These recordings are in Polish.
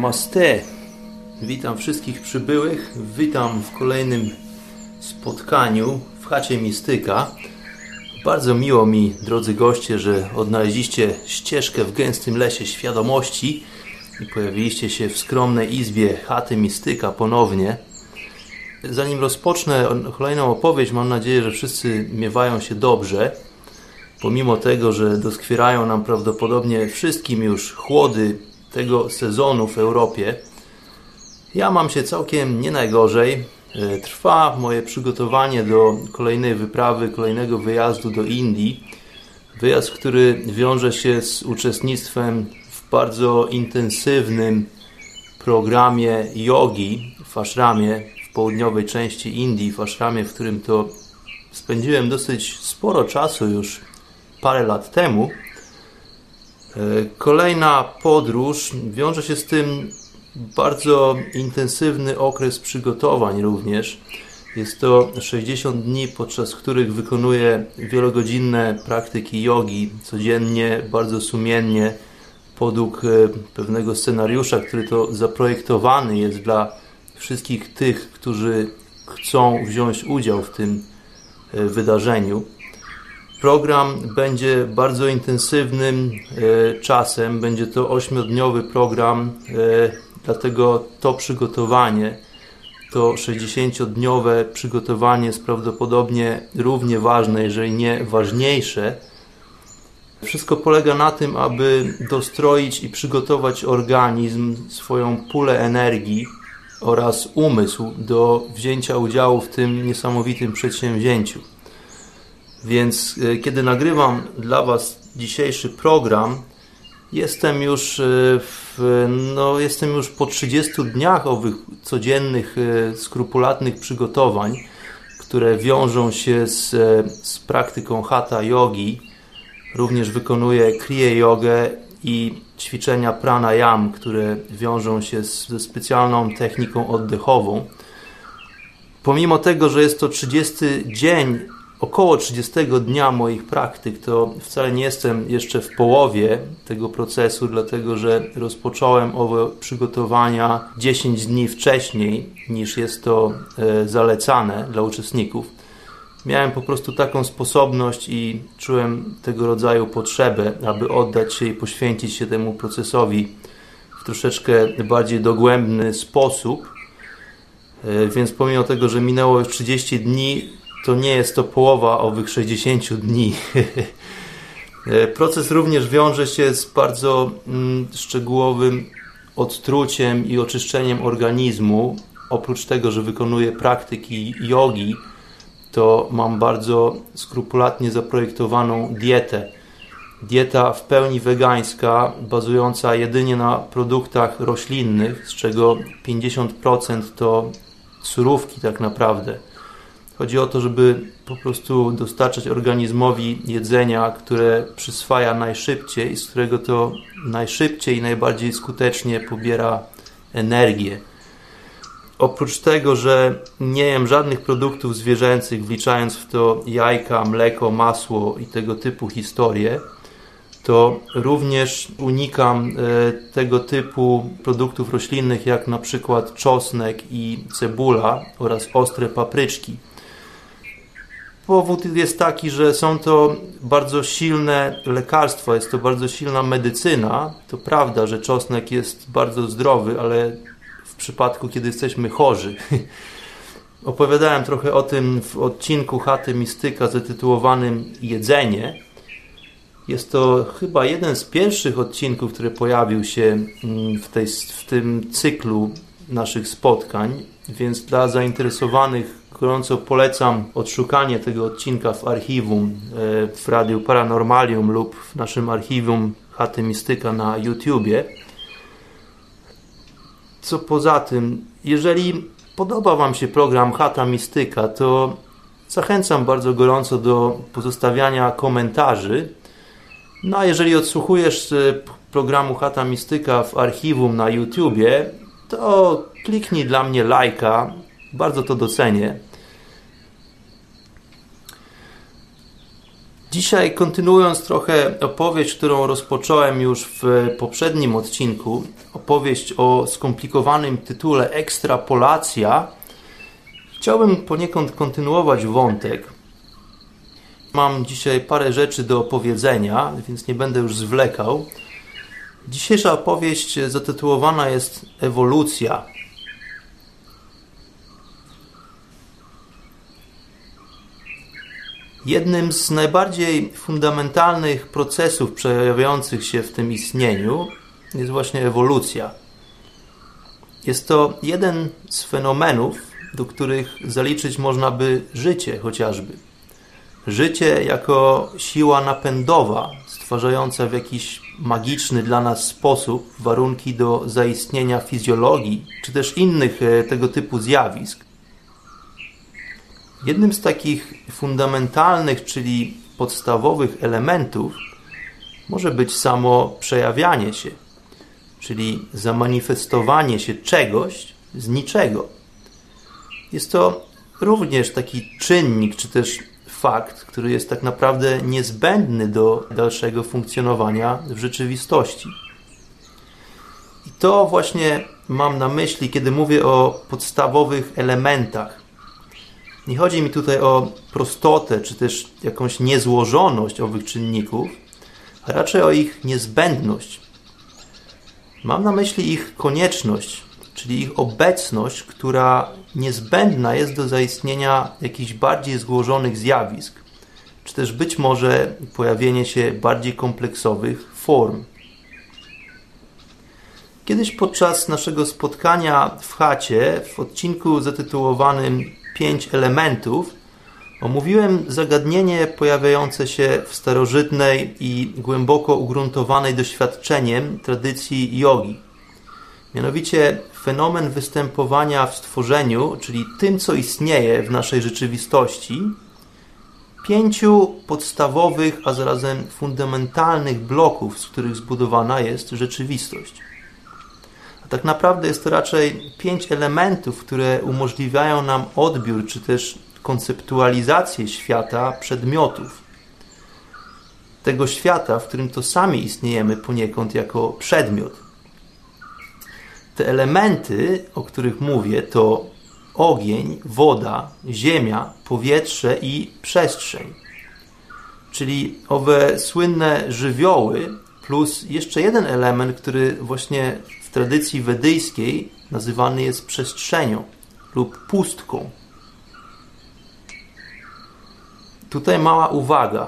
Namaste. Witam wszystkich przybyłych. Witam w kolejnym spotkaniu w chacie Mistyka. Bardzo miło mi, drodzy goście, że odnaleźliście ścieżkę w gęstym lesie świadomości i pojawiliście się w skromnej izbie chaty Mistyka ponownie. Zanim rozpocznę kolejną opowieść, mam nadzieję, że wszyscy miewają się dobrze. Pomimo tego, że doskwierają nam prawdopodobnie wszystkim już chłody tego sezonu w Europie, ja mam się całkiem nie najgorzej. E, trwa moje przygotowanie do kolejnej wyprawy, kolejnego wyjazdu do Indii. Wyjazd, który wiąże się z uczestnictwem w bardzo intensywnym programie jogi w ashramie w południowej części Indii, w ashramie, w którym to spędziłem dosyć sporo czasu już parę lat temu. E, kolejna podróż wiąże się z tym bardzo intensywny okres przygotowań również. Jest to 60 dni, podczas których wykonuję wielogodzinne praktyki jogi codziennie, bardzo sumiennie, podług e, pewnego scenariusza, który to zaprojektowany jest dla wszystkich tych, którzy chcą wziąć udział w tym e, wydarzeniu. Program będzie bardzo intensywnym e, czasem. Będzie to ośmiodniowy program Dlatego to przygotowanie, to 60-dniowe przygotowanie jest prawdopodobnie równie ważne, jeżeli nie ważniejsze. Wszystko polega na tym, aby dostroić i przygotować organizm, swoją pulę energii oraz umysł do wzięcia udziału w tym niesamowitym przedsięwzięciu. Więc e, kiedy nagrywam dla Was dzisiejszy program, Jestem już, e, w, no, jestem już po 30 dniach owych codziennych, e, skrupulatnych przygotowań, które wiążą się z, z praktyką hatha yogi. Również wykonuję kriya jogę i ćwiczenia pranayam, które wiążą się z, ze specjalną techniką oddechową. Pomimo tego, że jest to 30 dzień około 30 dnia moich praktyk to wcale nie jestem jeszcze w połowie tego procesu, dlatego że rozpocząłem owe przygotowania 10 dni wcześniej niż jest to e, zalecane dla uczestników. Miałem po prostu taką sposobność i czułem tego rodzaju potrzebę, aby oddać się i poświęcić się temu procesowi w troszeczkę bardziej dogłębny sposób. E, więc pomimo tego, że minęło już 30 dni, to nie jest to połowa owych 60 dni. Proces również wiąże się z bardzo mm, szczegółowym odtruciem i oczyszczeniem organizmu. Oprócz tego, że wykonuję praktyki jogi, to mam bardzo skrupulatnie zaprojektowaną dietę. Dieta w pełni wegańska, bazująca jedynie na produktach roślinnych, z czego 50% to surówki tak naprawdę. Chodzi o to, żeby po prostu dostarczać organizmowi jedzenia, które przyswaja najszybciej, z którego to najszybciej i najbardziej skutecznie pobiera energię. Oprócz tego, że nie jem żadnych produktów zwierzęcych, wliczając w to jajka, mleko, masło i tego typu historie, to również unikam e, tego typu produktów roślinnych, jak na przykład czosnek i cebula oraz ostre papryczki powód jest taki, że są to bardzo silne lekarstwa, jest to bardzo silna medycyna. To prawda, że czosnek jest bardzo zdrowy, ale w przypadku, kiedy jesteśmy chorzy. Opowiadałem trochę o tym w odcinku Chaty Mistyka zatytułowanym Jedzenie. Jest to chyba jeden z pierwszych odcinków, który pojawił się mm, w, tej, w tym cyklu naszych spotkań, więc dla zainteresowanych gorąco polecam odszukanie tego odcinka w archiwum e, w Radiu Paranormalium lub w naszym archiwum Chaty Mistyka na YouTubie. Co poza tym, jeżeli podoba Wam się program Chata Mistyka, to zachęcam bardzo gorąco do pozostawiania komentarzy. No a jeżeli odsłuchujesz e, programu Chata Mistyka w archiwum na YouTubie, to kliknij dla mnie lajka, bardzo to docenię. Dzisiaj kontynuując trochę opowieść, którą rozpocząłem już w poprzednim odcinku, opowieść o skomplikowanym tytule Ekstrapolacja, chciałbym poniekąd kontynuować wątek. Mam dzisiaj parę rzeczy do opowiedzenia, więc nie będę już zwlekał. Dzisiejsza opowieść zatytułowana jest Ewolucja. Jednym z najbardziej fundamentalnych procesów przejawiających się w tym istnieniu jest właśnie ewolucja. Jest to jeden z fenomenów, do których zaliczyć można by życie chociażby. Życie jako siła napędowa, stwarzająca w jakiś magiczny dla nas sposób warunki do zaistnienia fizjologii, czy też innych e, tego typu zjawisk. Jednym z takich fundamentalnych, czyli podstawowych elementów może być samo przejawianie się, czyli zamanifestowanie się czegoś z niczego. Jest to również taki czynnik, czy też fakt, który jest tak naprawdę niezbędny do dalszego funkcjonowania w rzeczywistości. I to właśnie mam na myśli, kiedy mówię o podstawowych elementach nie chodzi mi tutaj o prostotę, czy też jakąś niezłożoność owych czynników, a raczej o ich niezbędność. Mam na myśli ich konieczność, czyli ich obecność, która niezbędna jest do zaistnienia jakichś bardziej złożonych zjawisk, czy też być może pojawienie się bardziej kompleksowych form. Kiedyś podczas naszego spotkania w chacie, w odcinku zatytułowanym pięć elementów, omówiłem zagadnienie pojawiające się w starożytnej i głęboko ugruntowanej doświadczeniem tradycji jogi. Mianowicie fenomen występowania w stworzeniu, czyli tym, co istnieje w naszej rzeczywistości, pięciu podstawowych, a zarazem fundamentalnych bloków, z których zbudowana jest rzeczywistość tak naprawdę jest to raczej pięć elementów, które umożliwiają nam odbiór czy też konceptualizację świata przedmiotów. Tego świata, w którym to sami istniejemy poniekąd jako przedmiot. Te elementy, o których mówię, to ogień, woda, ziemia, powietrze i przestrzeń. Czyli owe słynne żywioły, plus jeszcze jeden element, który właśnie w tradycji wedyjskiej nazywany jest przestrzenią lub pustką. Tutaj mała uwaga,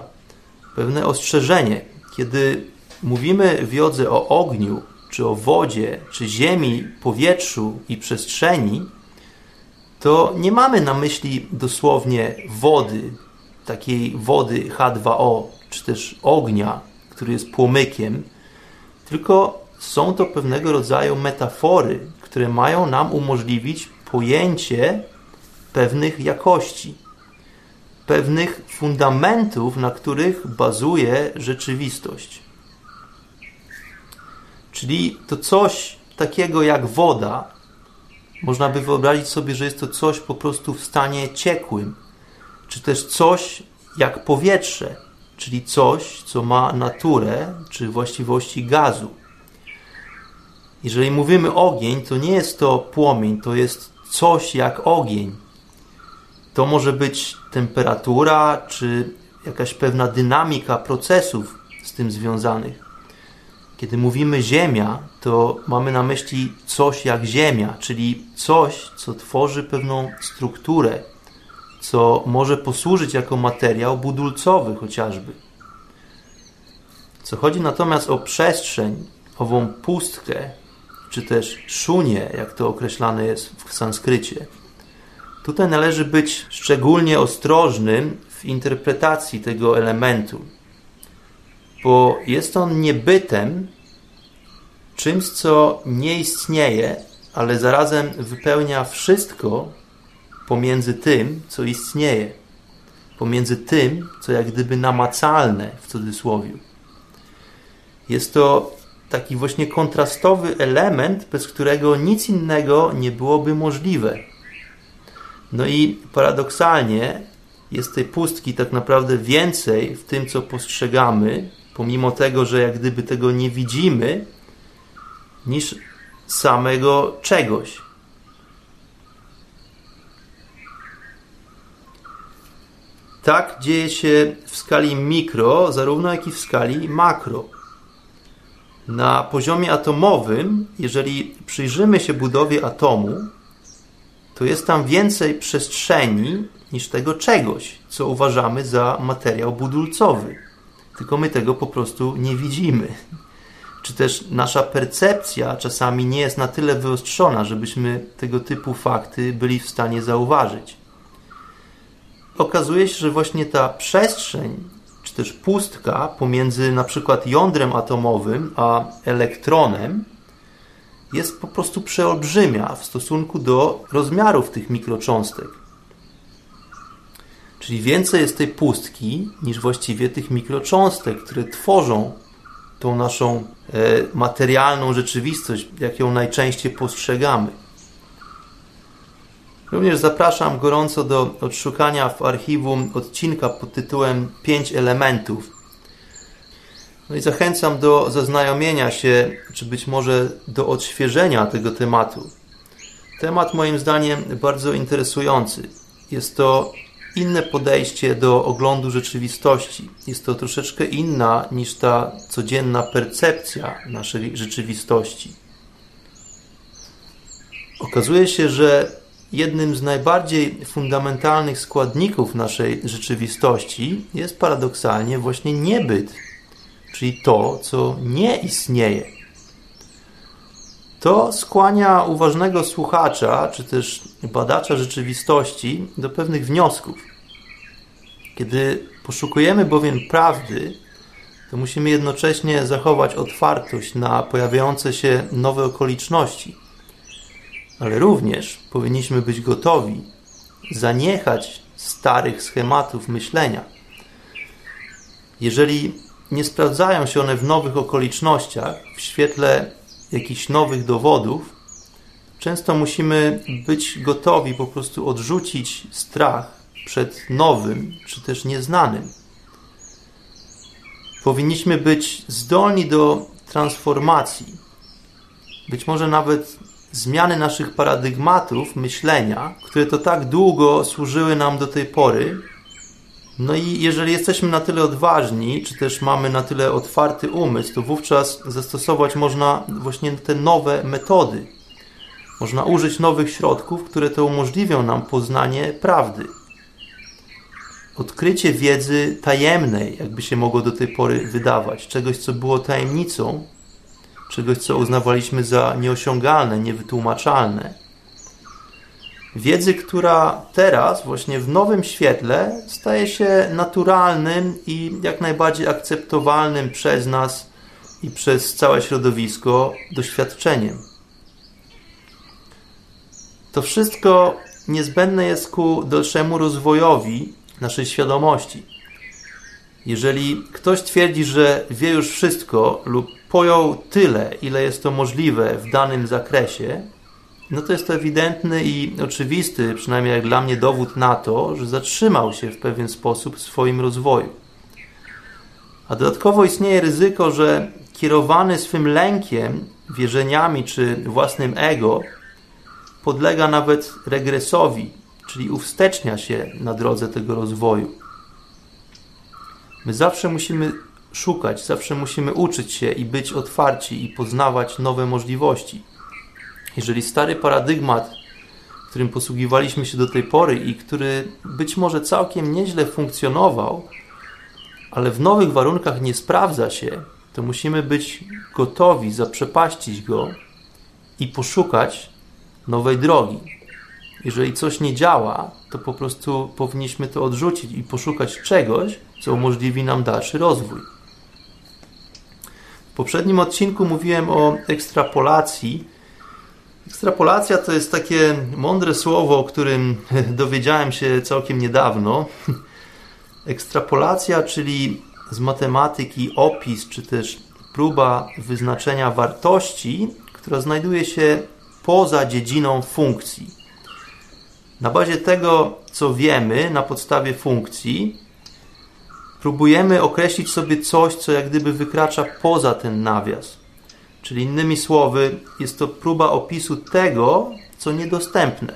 pewne ostrzeżenie. Kiedy mówimy w jodze o ogniu, czy o wodzie, czy ziemi, powietrzu i przestrzeni, to nie mamy na myśli dosłownie wody, takiej wody H2O, czy też ognia, który jest płomykiem, tylko są to pewnego rodzaju metafory, które mają nam umożliwić pojęcie pewnych jakości, pewnych fundamentów, na których bazuje rzeczywistość. Czyli to coś takiego jak woda, można by wyobrazić sobie, że jest to coś po prostu w stanie ciekłym, czy też coś jak powietrze, czyli coś, co ma naturę czy właściwości gazu. Jeżeli mówimy ogień, to nie jest to płomień, to jest coś jak ogień. To może być temperatura, czy jakaś pewna dynamika procesów z tym związanych. Kiedy mówimy Ziemia, to mamy na myśli coś jak Ziemia, czyli coś, co tworzy pewną strukturę, co może posłużyć jako materiał budulcowy chociażby. Co chodzi natomiast o przestrzeń, ową pustkę, czy też szunię, jak to określane jest w sanskrycie. Tutaj należy być szczególnie ostrożnym w interpretacji tego elementu, bo jest on niebytem, czymś, co nie istnieje, ale zarazem wypełnia wszystko pomiędzy tym, co istnieje, pomiędzy tym, co jak gdyby namacalne w cudzysłowie. Jest to taki właśnie kontrastowy element, bez którego nic innego nie byłoby możliwe. No i paradoksalnie jest tej pustki tak naprawdę więcej w tym, co postrzegamy, pomimo tego, że jak gdyby tego nie widzimy, niż samego czegoś. Tak dzieje się w skali mikro, zarówno jak i w skali makro. Na poziomie atomowym, jeżeli przyjrzymy się budowie atomu, to jest tam więcej przestrzeni niż tego czegoś, co uważamy za materiał budulcowy. Tylko my tego po prostu nie widzimy. Czy też nasza percepcja czasami nie jest na tyle wyostrzona, żebyśmy tego typu fakty byli w stanie zauważyć. Okazuje się, że właśnie ta przestrzeń czy też pustka pomiędzy na przykład jądrem atomowym a elektronem jest po prostu przeolbrzymia w stosunku do rozmiarów tych mikrocząstek. Czyli więcej jest tej pustki niż właściwie tych mikrocząstek, które tworzą tą naszą e, materialną rzeczywistość, jak ją najczęściej postrzegamy. Również zapraszam gorąco do odszukania w archiwum odcinka pod tytułem 5 elementów. No i zachęcam do zaznajomienia się, czy być może do odświeżenia tego tematu. Temat moim zdaniem bardzo interesujący. Jest to inne podejście do oglądu rzeczywistości. Jest to troszeczkę inna niż ta codzienna percepcja naszej rzeczywistości. Okazuje się, że jednym z najbardziej fundamentalnych składników naszej rzeczywistości jest paradoksalnie właśnie niebyt, czyli to, co nie istnieje. To skłania uważnego słuchacza, czy też badacza rzeczywistości do pewnych wniosków. Kiedy poszukujemy bowiem prawdy, to musimy jednocześnie zachować otwartość na pojawiające się nowe okoliczności ale również powinniśmy być gotowi zaniechać starych schematów myślenia. Jeżeli nie sprawdzają się one w nowych okolicznościach, w świetle jakichś nowych dowodów, często musimy być gotowi po prostu odrzucić strach przed nowym czy też nieznanym. Powinniśmy być zdolni do transformacji, być może nawet zmiany naszych paradygmatów myślenia, które to tak długo służyły nam do tej pory. No i jeżeli jesteśmy na tyle odważni, czy też mamy na tyle otwarty umysł, to wówczas zastosować można właśnie te nowe metody. Można użyć nowych środków, które to umożliwią nam poznanie prawdy. Odkrycie wiedzy tajemnej, jakby się mogło do tej pory wydawać, czegoś, co było tajemnicą, czegoś, co uznawaliśmy za nieosiągalne, niewytłumaczalne. Wiedzy, która teraz, właśnie w nowym świetle, staje się naturalnym i jak najbardziej akceptowalnym przez nas i przez całe środowisko doświadczeniem. To wszystko niezbędne jest ku dalszemu rozwojowi naszej świadomości. Jeżeli ktoś twierdzi, że wie już wszystko lub pojął tyle, ile jest to możliwe w danym zakresie, no to jest to ewidentny i oczywisty, przynajmniej jak dla mnie, dowód na to, że zatrzymał się w pewien sposób w swoim rozwoju. A dodatkowo istnieje ryzyko, że kierowany swym lękiem, wierzeniami czy własnym ego, podlega nawet regresowi, czyli uwstecznia się na drodze tego rozwoju. My zawsze musimy szukać, zawsze musimy uczyć się i być otwarci i poznawać nowe możliwości. Jeżeli stary paradygmat, którym posługiwaliśmy się do tej pory i który być może całkiem nieźle funkcjonował, ale w nowych warunkach nie sprawdza się, to musimy być gotowi zaprzepaścić go i poszukać nowej drogi. Jeżeli coś nie działa, to po prostu powinniśmy to odrzucić i poszukać czegoś, co umożliwi nam dalszy rozwój. W poprzednim odcinku mówiłem o ekstrapolacji. Ekstrapolacja to jest takie mądre słowo, o którym dowiedziałem się całkiem niedawno. Ekstrapolacja, czyli z matematyki opis, czy też próba wyznaczenia wartości, która znajduje się poza dziedziną funkcji. Na bazie tego, co wiemy na podstawie funkcji, próbujemy określić sobie coś, co jak gdyby wykracza poza ten nawias. Czyli innymi słowy, jest to próba opisu tego, co niedostępne.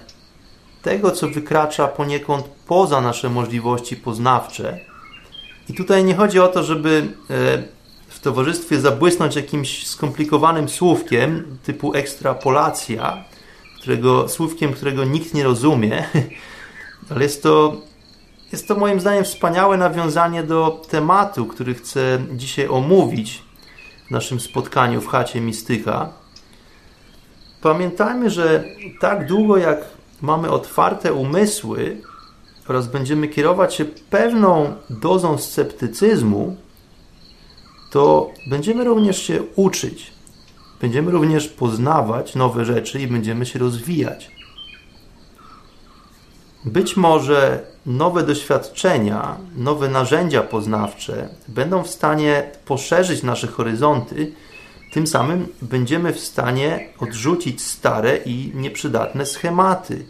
Tego, co wykracza poniekąd poza nasze możliwości poznawcze. I tutaj nie chodzi o to, żeby e, w towarzystwie zabłysnąć jakimś skomplikowanym słówkiem typu ekstrapolacja, którego, słówkiem, którego nikt nie rozumie, ale jest to jest to moim zdaniem wspaniałe nawiązanie do tematu, który chcę dzisiaj omówić w naszym spotkaniu w chacie Mistyka. Pamiętajmy, że tak długo jak mamy otwarte umysły oraz będziemy kierować się pewną dozą sceptycyzmu, to będziemy również się uczyć. Będziemy również poznawać nowe rzeczy i będziemy się rozwijać. Być może nowe doświadczenia, nowe narzędzia poznawcze będą w stanie poszerzyć nasze horyzonty, tym samym będziemy w stanie odrzucić stare i nieprzydatne schematy.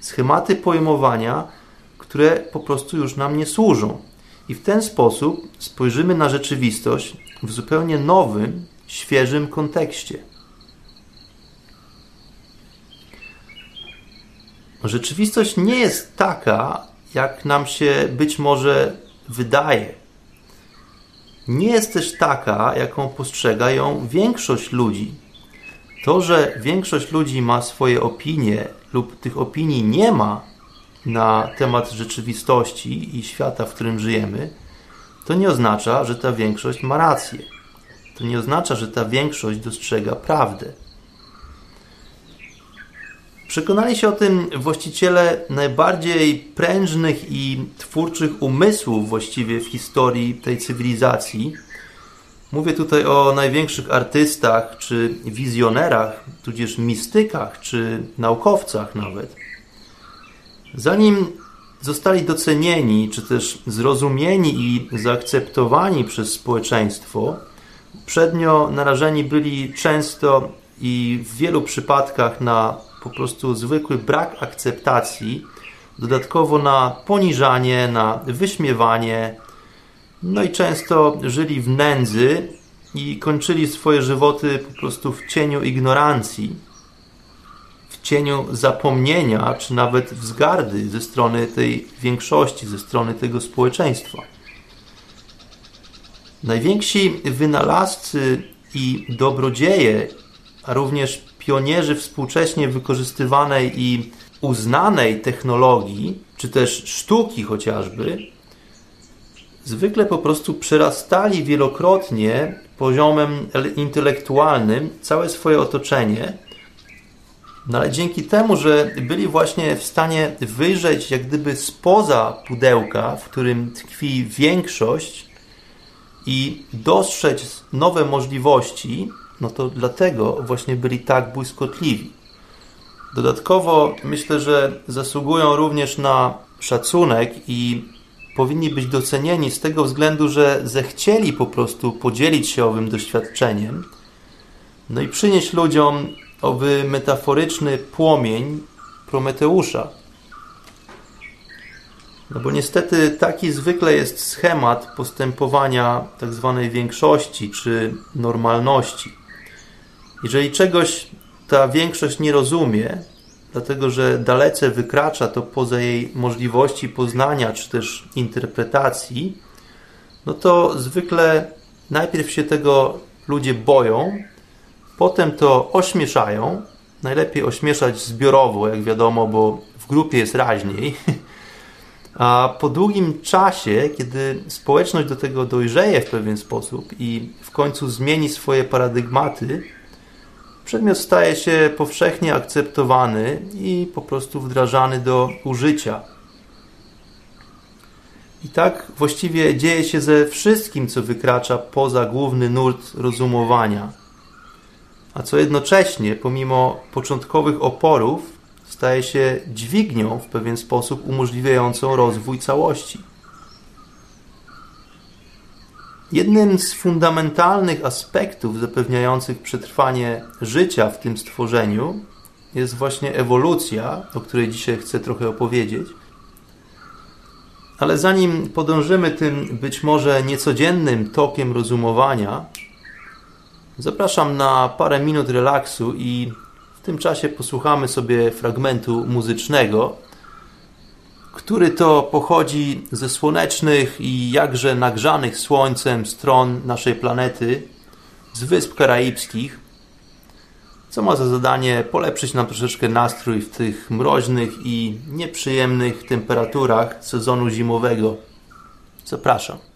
Schematy pojmowania, które po prostu już nam nie służą. I w ten sposób spojrzymy na rzeczywistość w zupełnie nowym, świeżym kontekście. Rzeczywistość nie jest taka, jak nam się być może wydaje. Nie jest też taka, jaką postrzega ją większość ludzi. To, że większość ludzi ma swoje opinie lub tych opinii nie ma na temat rzeczywistości i świata, w którym żyjemy, to nie oznacza, że ta większość ma rację. To nie oznacza, że ta większość dostrzega prawdę. Przekonali się o tym właściciele najbardziej prężnych i twórczych umysłów właściwie w historii tej cywilizacji. Mówię tutaj o największych artystach, czy wizjonerach, tudzież mistykach, czy naukowcach nawet. Zanim zostali docenieni, czy też zrozumieni i zaakceptowani przez społeczeństwo, przednio narażeni byli często i w wielu przypadkach na po prostu zwykły brak akceptacji, dodatkowo na poniżanie, na wyśmiewanie, no i często żyli w nędzy i kończyli swoje żywoty po prostu w cieniu ignorancji, w cieniu zapomnienia, czy nawet wzgardy ze strony tej większości, ze strony tego społeczeństwa. Najwięksi wynalazcy i dobrodzieje, a również pionierzy współcześnie wykorzystywanej i uznanej technologii, czy też sztuki chociażby, zwykle po prostu przerastali wielokrotnie poziomem intelektualnym całe swoje otoczenie. No ale dzięki temu, że byli właśnie w stanie wyjrzeć jak gdyby spoza pudełka, w którym tkwi większość i dostrzec nowe możliwości, no to dlatego właśnie byli tak błyskotliwi. Dodatkowo myślę, że zasługują również na szacunek i powinni być docenieni z tego względu, że zechcieli po prostu podzielić się owym doświadczeniem, no i przynieść ludziom owy metaforyczny płomień Prometeusza. No bo niestety taki zwykle jest schemat postępowania tak zwanej większości czy normalności. Jeżeli czegoś ta większość nie rozumie, dlatego że dalece wykracza to poza jej możliwości poznania czy też interpretacji, no to zwykle najpierw się tego ludzie boją, potem to ośmieszają. Najlepiej ośmieszać zbiorowo, jak wiadomo, bo w grupie jest raźniej. A po długim czasie, kiedy społeczność do tego dojrzeje w pewien sposób i w końcu zmieni swoje paradygmaty, przedmiot staje się powszechnie akceptowany i po prostu wdrażany do użycia. I tak właściwie dzieje się ze wszystkim, co wykracza poza główny nurt rozumowania. A co jednocześnie, pomimo początkowych oporów, staje się dźwignią w pewien sposób umożliwiającą rozwój całości. Jednym z fundamentalnych aspektów zapewniających przetrwanie życia w tym stworzeniu jest właśnie ewolucja, o której dzisiaj chcę trochę opowiedzieć. Ale zanim podążymy tym być może niecodziennym tokiem rozumowania, zapraszam na parę minut relaksu i tym czasie posłuchamy sobie fragmentu muzycznego, który to pochodzi ze słonecznych i jakże nagrzanych słońcem stron naszej planety, z Wysp Karaibskich, co ma za zadanie polepszyć nam troszeczkę nastrój w tych mroźnych i nieprzyjemnych temperaturach sezonu zimowego. Zapraszam.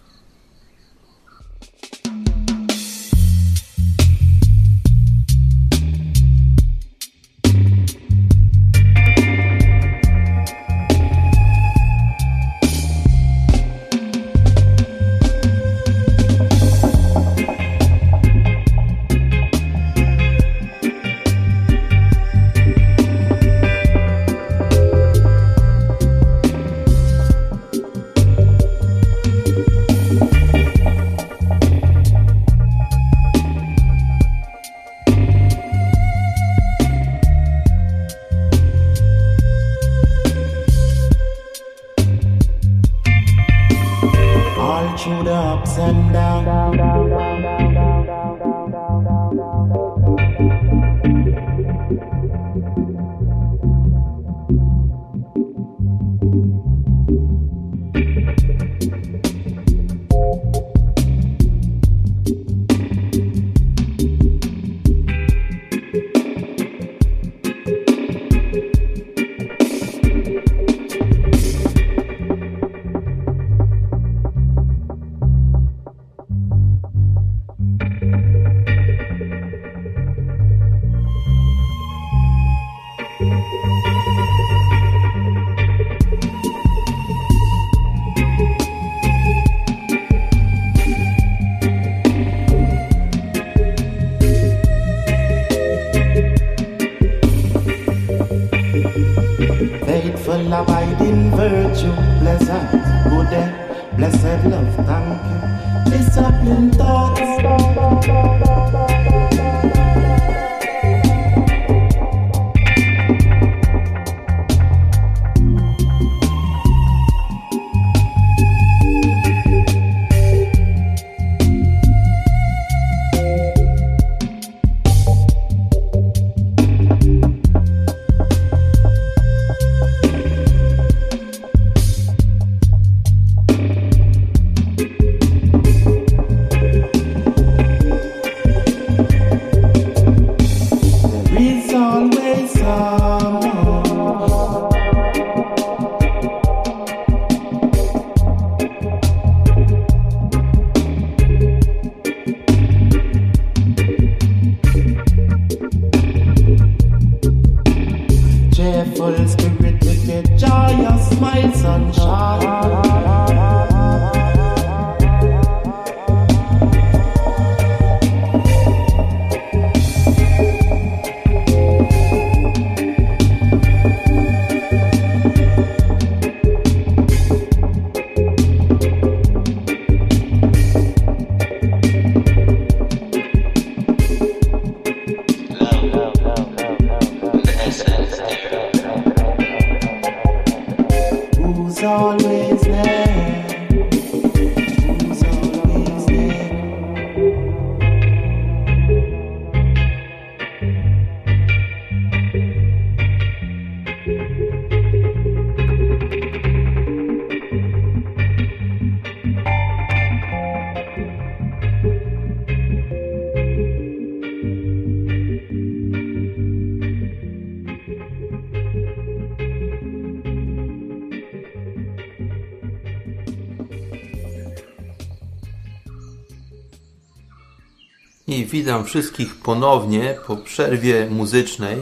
Wszystkich ponownie po przerwie muzycznej.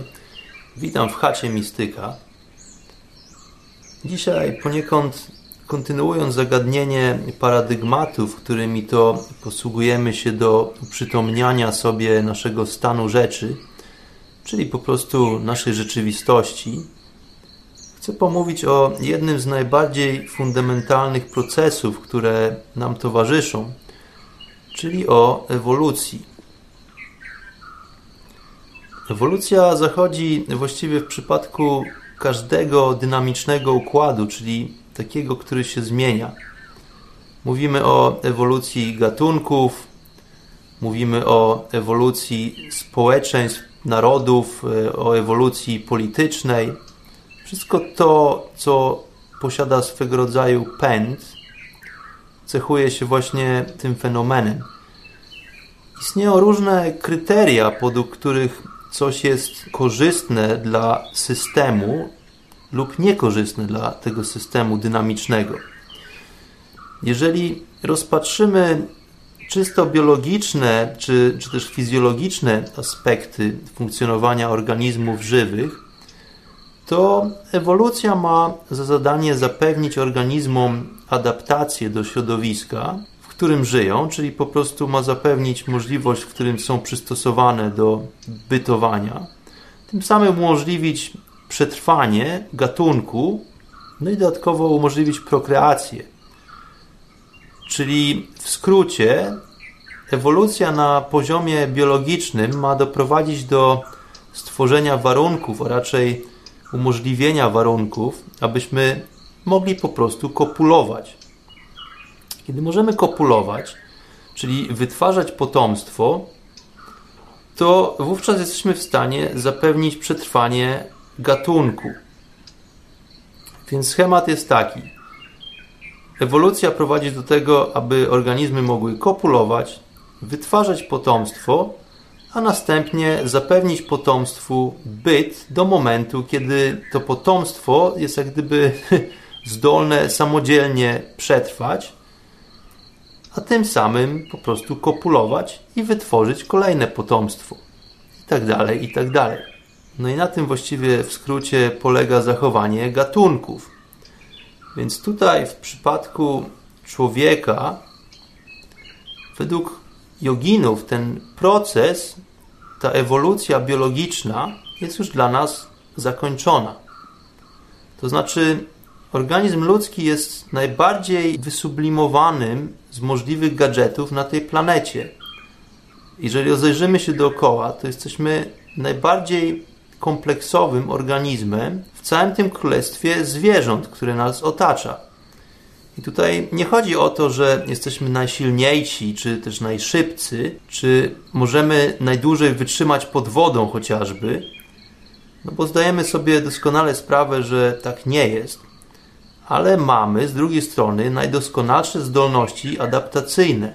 Witam w chacie Mistyka. Dzisiaj poniekąd kontynuując zagadnienie paradygmatów, którymi to posługujemy się do uprzytomniania sobie naszego stanu rzeczy, czyli po prostu naszej rzeczywistości, chcę pomówić o jednym z najbardziej fundamentalnych procesów, które nam towarzyszą, czyli o ewolucji. Ewolucja zachodzi właściwie w przypadku każdego dynamicznego układu, czyli takiego, który się zmienia. Mówimy o ewolucji gatunków, mówimy o ewolucji społeczeństw, narodów, e, o ewolucji politycznej. Wszystko to, co posiada swego rodzaju pęd, cechuje się właśnie tym fenomenem. Istnieją różne kryteria, podług których coś jest korzystne dla systemu lub niekorzystne dla tego systemu dynamicznego. Jeżeli rozpatrzymy czysto biologiczne czy, czy też fizjologiczne aspekty funkcjonowania organizmów żywych, to ewolucja ma za zadanie zapewnić organizmom adaptację do środowiska, którym żyją, czyli po prostu ma zapewnić możliwość, w którym są przystosowane do bytowania, tym samym umożliwić przetrwanie gatunku, no i dodatkowo umożliwić prokreację. Czyli w skrócie, ewolucja na poziomie biologicznym ma doprowadzić do stworzenia warunków, a raczej umożliwienia warunków, abyśmy mogli po prostu kopulować. Kiedy możemy kopulować, czyli wytwarzać potomstwo, to wówczas jesteśmy w stanie zapewnić przetrwanie gatunku. Więc schemat jest taki. Ewolucja prowadzi do tego, aby organizmy mogły kopulować, wytwarzać potomstwo, a następnie zapewnić potomstwu byt do momentu, kiedy to potomstwo jest jak gdyby zdolne samodzielnie przetrwać, a tym samym po prostu kopulować i wytworzyć kolejne potomstwo. I tak dalej, i tak dalej. No i na tym właściwie w skrócie polega zachowanie gatunków. Więc tutaj w przypadku człowieka, według joginów, ten proces, ta ewolucja biologiczna jest już dla nas zakończona. To znaczy, organizm ludzki jest najbardziej wysublimowanym z możliwych gadżetów na tej planecie. Jeżeli rozejrzymy się dookoła, to jesteśmy najbardziej kompleksowym organizmem w całym tym królestwie zwierząt, które nas otacza. I tutaj nie chodzi o to, że jesteśmy najsilniejsi, czy też najszybcy, czy możemy najdłużej wytrzymać pod wodą chociażby, no bo zdajemy sobie doskonale sprawę, że tak nie jest. Ale mamy z drugiej strony najdoskonalsze zdolności adaptacyjne.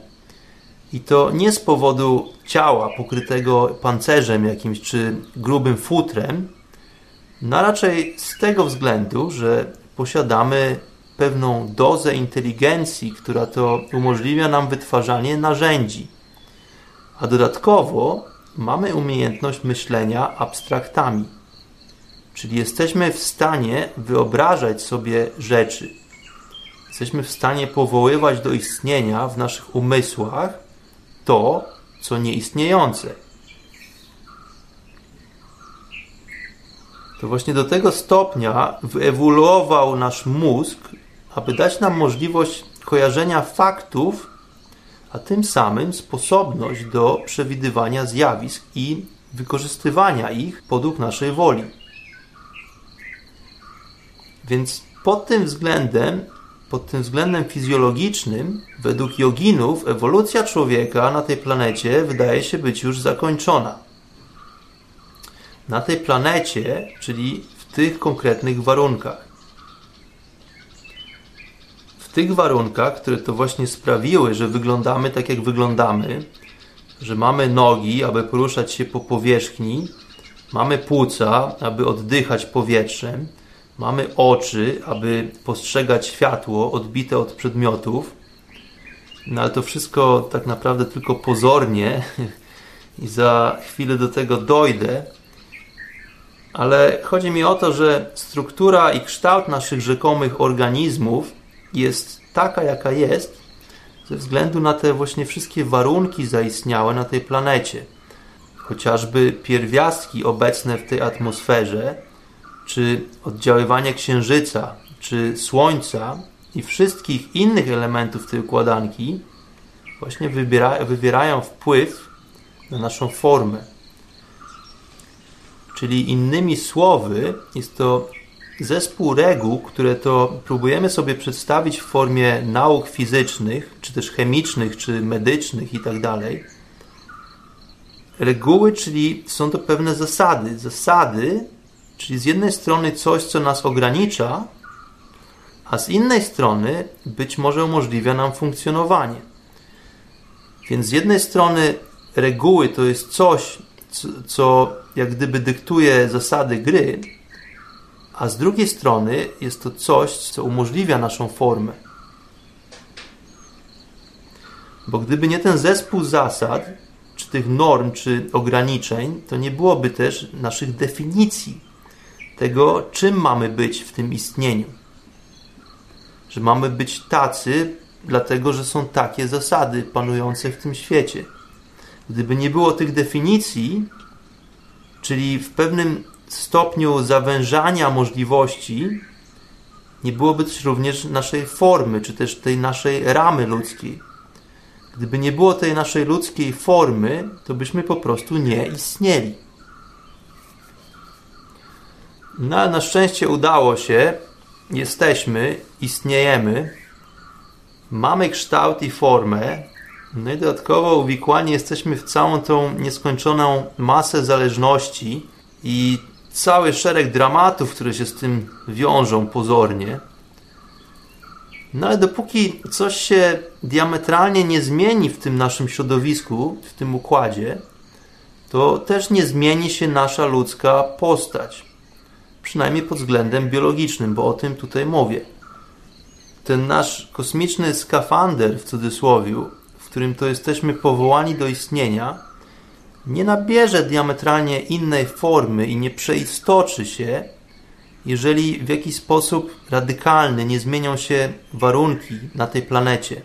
I to nie z powodu ciała pokrytego pancerzem jakimś czy grubym futrem, no raczej z tego względu, że posiadamy pewną dozę inteligencji, która to umożliwia nam wytwarzanie narzędzi. A dodatkowo mamy umiejętność myślenia abstraktami. Czyli jesteśmy w stanie wyobrażać sobie rzeczy. Jesteśmy w stanie powoływać do istnienia w naszych umysłach to, co nieistniejące. To właśnie do tego stopnia wyewoluował nasz mózg, aby dać nam możliwość kojarzenia faktów, a tym samym sposobność do przewidywania zjawisk i wykorzystywania ich podług naszej woli. Więc pod tym względem pod tym względem fizjologicznym, według joginów, ewolucja człowieka na tej planecie wydaje się być już zakończona. Na tej planecie, czyli w tych konkretnych warunkach. W tych warunkach, które to właśnie sprawiły, że wyglądamy tak, jak wyglądamy, że mamy nogi, aby poruszać się po powierzchni, mamy płuca, aby oddychać powietrzem, Mamy oczy, aby postrzegać światło odbite od przedmiotów, no ale to wszystko tak naprawdę tylko pozornie i za chwilę do tego dojdę. Ale chodzi mi o to, że struktura i kształt naszych rzekomych organizmów jest taka, jaka jest, ze względu na te właśnie wszystkie warunki zaistniałe na tej planecie. Chociażby pierwiastki obecne w tej atmosferze, czy oddziaływanie księżyca, czy słońca i wszystkich innych elementów tej układanki właśnie wybiera, wywierają wpływ na naszą formę. Czyli innymi słowy, jest to zespół reguł, które to próbujemy sobie przedstawić w formie nauk fizycznych, czy też chemicznych, czy medycznych itd. Tak Reguły, czyli są to pewne zasady. Zasady, czyli z jednej strony coś, co nas ogranicza, a z innej strony być może umożliwia nam funkcjonowanie. Więc z jednej strony reguły to jest coś, co, co jak gdyby dyktuje zasady gry, a z drugiej strony jest to coś, co umożliwia naszą formę. Bo gdyby nie ten zespół zasad, czy tych norm, czy ograniczeń, to nie byłoby też naszych definicji tego, czym mamy być w tym istnieniu. Że mamy być tacy, dlatego że są takie zasady panujące w tym świecie. Gdyby nie było tych definicji, czyli w pewnym stopniu zawężania możliwości, nie byłoby też również naszej formy, czy też tej naszej ramy ludzkiej. Gdyby nie było tej naszej ludzkiej formy, to byśmy po prostu nie istnieli. No na szczęście udało się, jesteśmy, istniejemy, mamy kształt i formę, no i dodatkowo uwikłani jesteśmy w całą tą nieskończoną masę zależności i cały szereg dramatów, które się z tym wiążą pozornie. No ale dopóki coś się diametralnie nie zmieni w tym naszym środowisku, w tym układzie, to też nie zmieni się nasza ludzka postać. Przynajmniej pod względem biologicznym, bo o tym tutaj mówię. Ten nasz kosmiczny skafander w cudzysłowie, w którym to jesteśmy powołani do istnienia, nie nabierze diametralnie innej formy i nie przeistoczy się, jeżeli w jakiś sposób radykalny nie zmienią się warunki na tej planecie.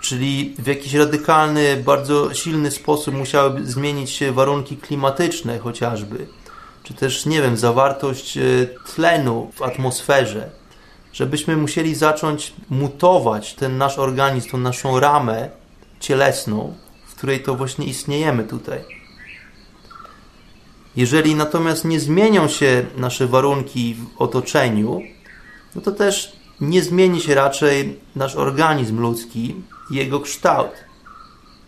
Czyli w jakiś radykalny, bardzo silny sposób musiałyby zmienić się warunki klimatyczne chociażby, czy też, nie wiem, zawartość e, tlenu w atmosferze, żebyśmy musieli zacząć mutować ten nasz organizm, tą naszą ramę cielesną, której to właśnie istniejemy tutaj. Jeżeli natomiast nie zmienią się nasze warunki w otoczeniu, no to też nie zmieni się raczej nasz organizm ludzki jego kształt.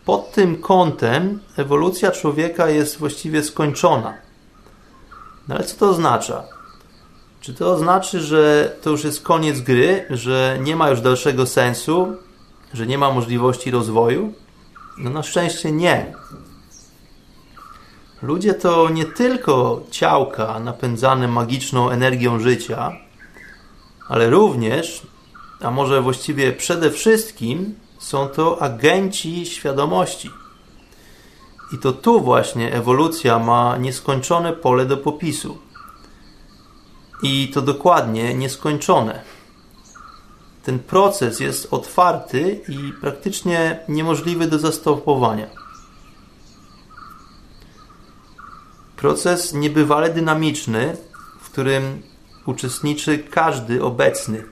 Pod tym kątem ewolucja człowieka jest właściwie skończona. No ale co to oznacza? Czy to oznacza, że to już jest koniec gry, że nie ma już dalszego sensu, że nie ma możliwości rozwoju? No na szczęście nie. Ludzie to nie tylko ciałka napędzane magiczną energią życia, ale również, a może właściwie przede wszystkim, są to agenci świadomości. I to tu właśnie ewolucja ma nieskończone pole do popisu. I to dokładnie nieskończone ten proces jest otwarty i praktycznie niemożliwy do zastopowania. Proces niebywale dynamiczny, w którym uczestniczy każdy obecny.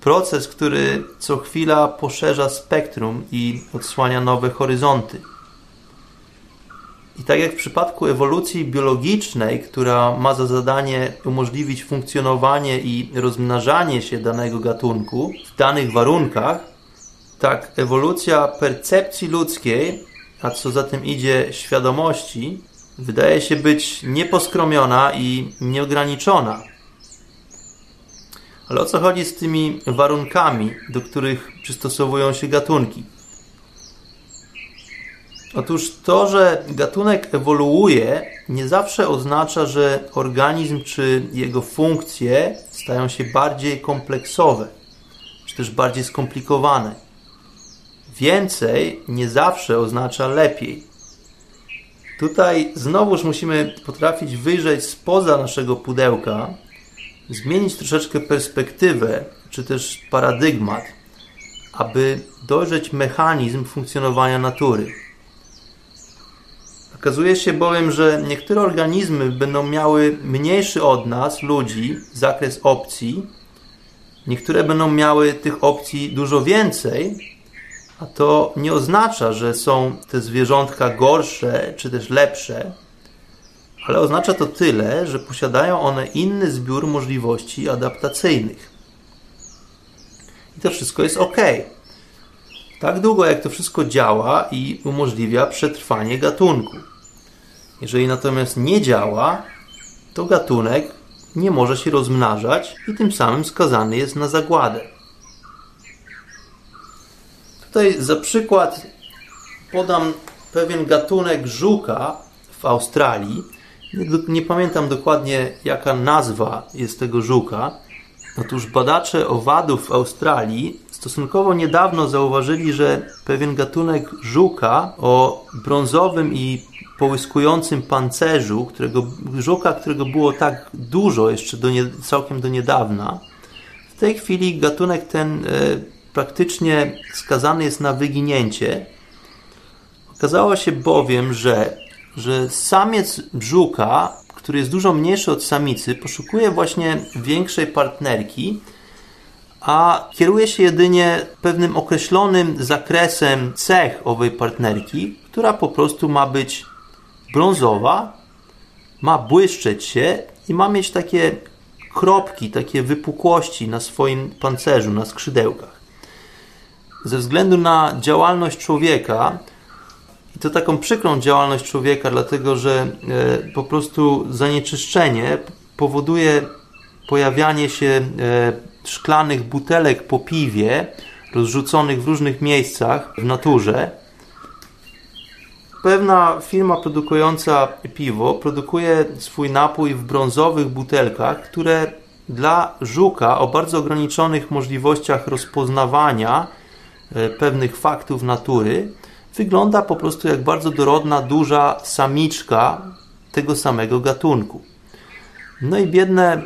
Proces, który co chwila poszerza spektrum i odsłania nowe horyzonty. I tak jak w przypadku ewolucji biologicznej, która ma za zadanie umożliwić funkcjonowanie i rozmnażanie się danego gatunku w danych warunkach, tak ewolucja percepcji ludzkiej, a co za tym idzie świadomości, wydaje się być nieposkromiona i nieograniczona. Ale o co chodzi z tymi warunkami, do których przystosowują się gatunki? Otóż to, że gatunek ewoluuje, nie zawsze oznacza, że organizm czy jego funkcje stają się bardziej kompleksowe, czy też bardziej skomplikowane. więcej nie zawsze oznacza lepiej. Tutaj znowuż musimy potrafić wyjrzeć spoza naszego pudełka, zmienić troszeczkę perspektywę, czy też paradygmat, aby dojrzeć mechanizm funkcjonowania natury. Okazuje się bowiem, że niektóre organizmy będą miały mniejszy od nas, ludzi, zakres opcji, niektóre będą miały tych opcji dużo więcej, a to nie oznacza, że są te zwierzątka gorsze czy też lepsze, ale oznacza to tyle, że posiadają one inny zbiór możliwości adaptacyjnych. I to wszystko jest ok. Tak długo jak to wszystko działa i umożliwia przetrwanie gatunku. Jeżeli natomiast nie działa, to gatunek nie może się rozmnażać i tym samym skazany jest na zagładę. Tutaj za przykład podam pewien gatunek żuka w Australii. Nie, pamiętam dokładnie, jaka nazwa jest tego żuka. Otóż badacze owadów w Australii stosunkowo niedawno zauważyli, że pewien gatunek żuka o brązowym i połyskującym pancerzu, którego, żuka, którego było tak dużo jeszcze do nie, całkiem do niedawna, w tej chwili gatunek ten e, praktycznie skazany jest na wyginięcie. Okazało się bowiem, że, że samiec żuka, który jest dużo mniejszy od samicy, poszukuje właśnie większej partnerki, a kieruje się jedynie pewnym określonym zakresem cech owej partnerki, która po prostu ma być brązowa, ma błyszczeć się i ma mieć takie kropki, takie wypukłości na swoim pancerzu, na skrzydełkach. Ze względu na działalność człowieka, i to taką przykrą działalność człowieka, dlatego że e, po prostu zanieczyszczenie powoduje pojawianie się e, szklanych butelek po piwie, rozrzuconych w różnych miejscach w naturze Pewna firma produkująca piwo produkuje swój napój w brązowych butelkach, które dla żuka o bardzo ograniczonych możliwościach rozpoznawania e, pewnych faktów natury wygląda po prostu jak bardzo dorodna, duża samiczka tego samego gatunku. No i biedne e,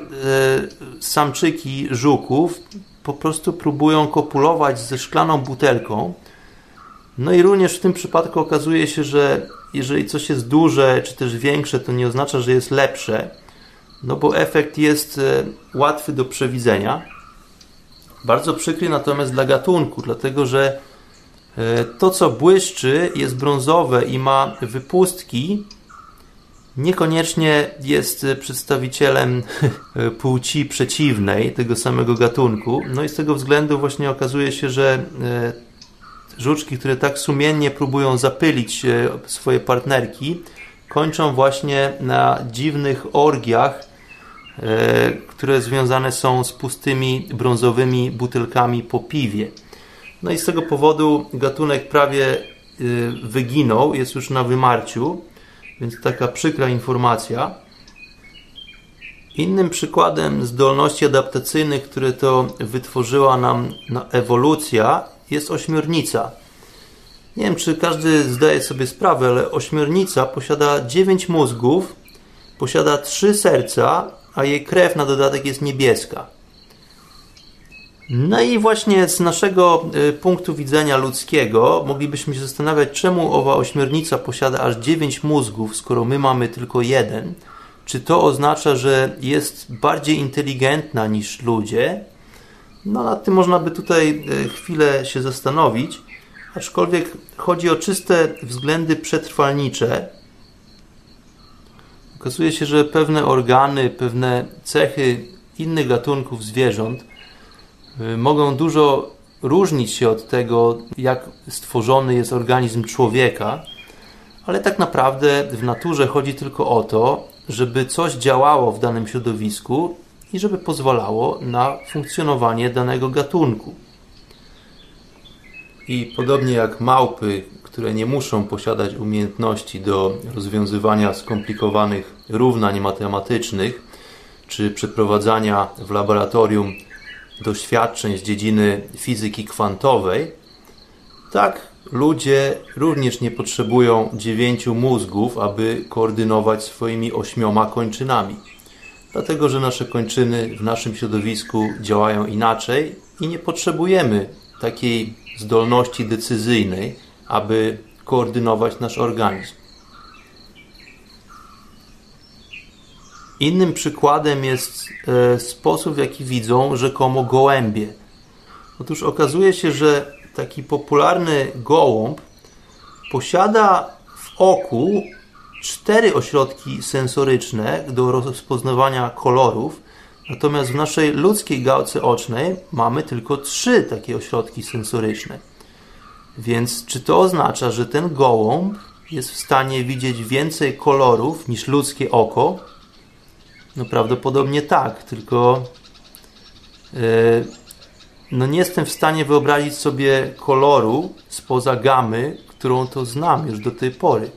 samczyki żuków po prostu próbują kopulować ze szklaną butelką, no i również w tym przypadku okazuje się, że jeżeli coś jest duże czy też większe, to nie oznacza, że jest lepsze, no bo efekt jest e, łatwy do przewidzenia. Bardzo przykry natomiast dla gatunku, dlatego że e, to, co błyszczy, jest brązowe i ma wypustki, niekoniecznie jest przedstawicielem płci przeciwnej tego samego gatunku. No i z tego względu właśnie okazuje się, że e, żuczki, które tak sumiennie próbują zapylić e, swoje partnerki, kończą właśnie na dziwnych orgiach, e, które związane są z pustymi brązowymi butelkami po piwie. No i z tego powodu gatunek prawie e, wyginął, jest już na wymarciu, więc taka przykra informacja. Innym przykładem zdolności adaptacyjnych, które to wytworzyła nam ewolucja, jest ośmiornica. Nie wiem, czy każdy zdaje sobie sprawę, ale ośmiornica posiada 9 mózgów, posiada 3 serca, a jej krew na dodatek jest niebieska. No i właśnie z naszego y, punktu widzenia ludzkiego moglibyśmy się zastanawiać, czemu owa ośmiornica posiada aż 9 mózgów, skoro my mamy tylko jeden. Czy to oznacza, że jest bardziej inteligentna niż ludzie? No nad tym można by tutaj e, chwilę się zastanowić, aczkolwiek chodzi o czyste względy przetrwalnicze. Okazuje się, że pewne organy, pewne cechy innych gatunków zwierząt mogą dużo różnić się od tego, jak stworzony jest organizm człowieka, ale tak naprawdę w naturze chodzi tylko o to, żeby coś działało w danym środowisku i żeby pozwalało na funkcjonowanie danego gatunku. I podobnie jak małpy, które nie muszą posiadać umiejętności do rozwiązywania skomplikowanych równań matematycznych czy przeprowadzania w laboratorium doświadczeń z dziedziny fizyki kwantowej, Tak, ludzie również nie potrzebują dziewięciu mózgów, aby koordynować swoimi ośmioma kończynami. Dlatego, że nasze kończyny w naszym środowisku działają inaczej i nie potrzebujemy takiej zdolności decyzyjnej, aby koordynować nasz organizm. Innym przykładem jest e, sposób, w jaki widzą rzekomo gołębie. Otóż okazuje się, że taki popularny gołąb posiada w oku cztery ośrodki sensoryczne do rozpoznawania kolorów, natomiast w naszej ludzkiej gałce ocznej mamy tylko trzy takie ośrodki sensoryczne. Więc czy to oznacza, że ten gołąb jest w stanie widzieć więcej kolorów niż ludzkie oko? No prawdopodobnie tak, tylko yy, no nie jestem w stanie wyobrazić sobie koloru spoza gamy, którą to znam już do tej pory.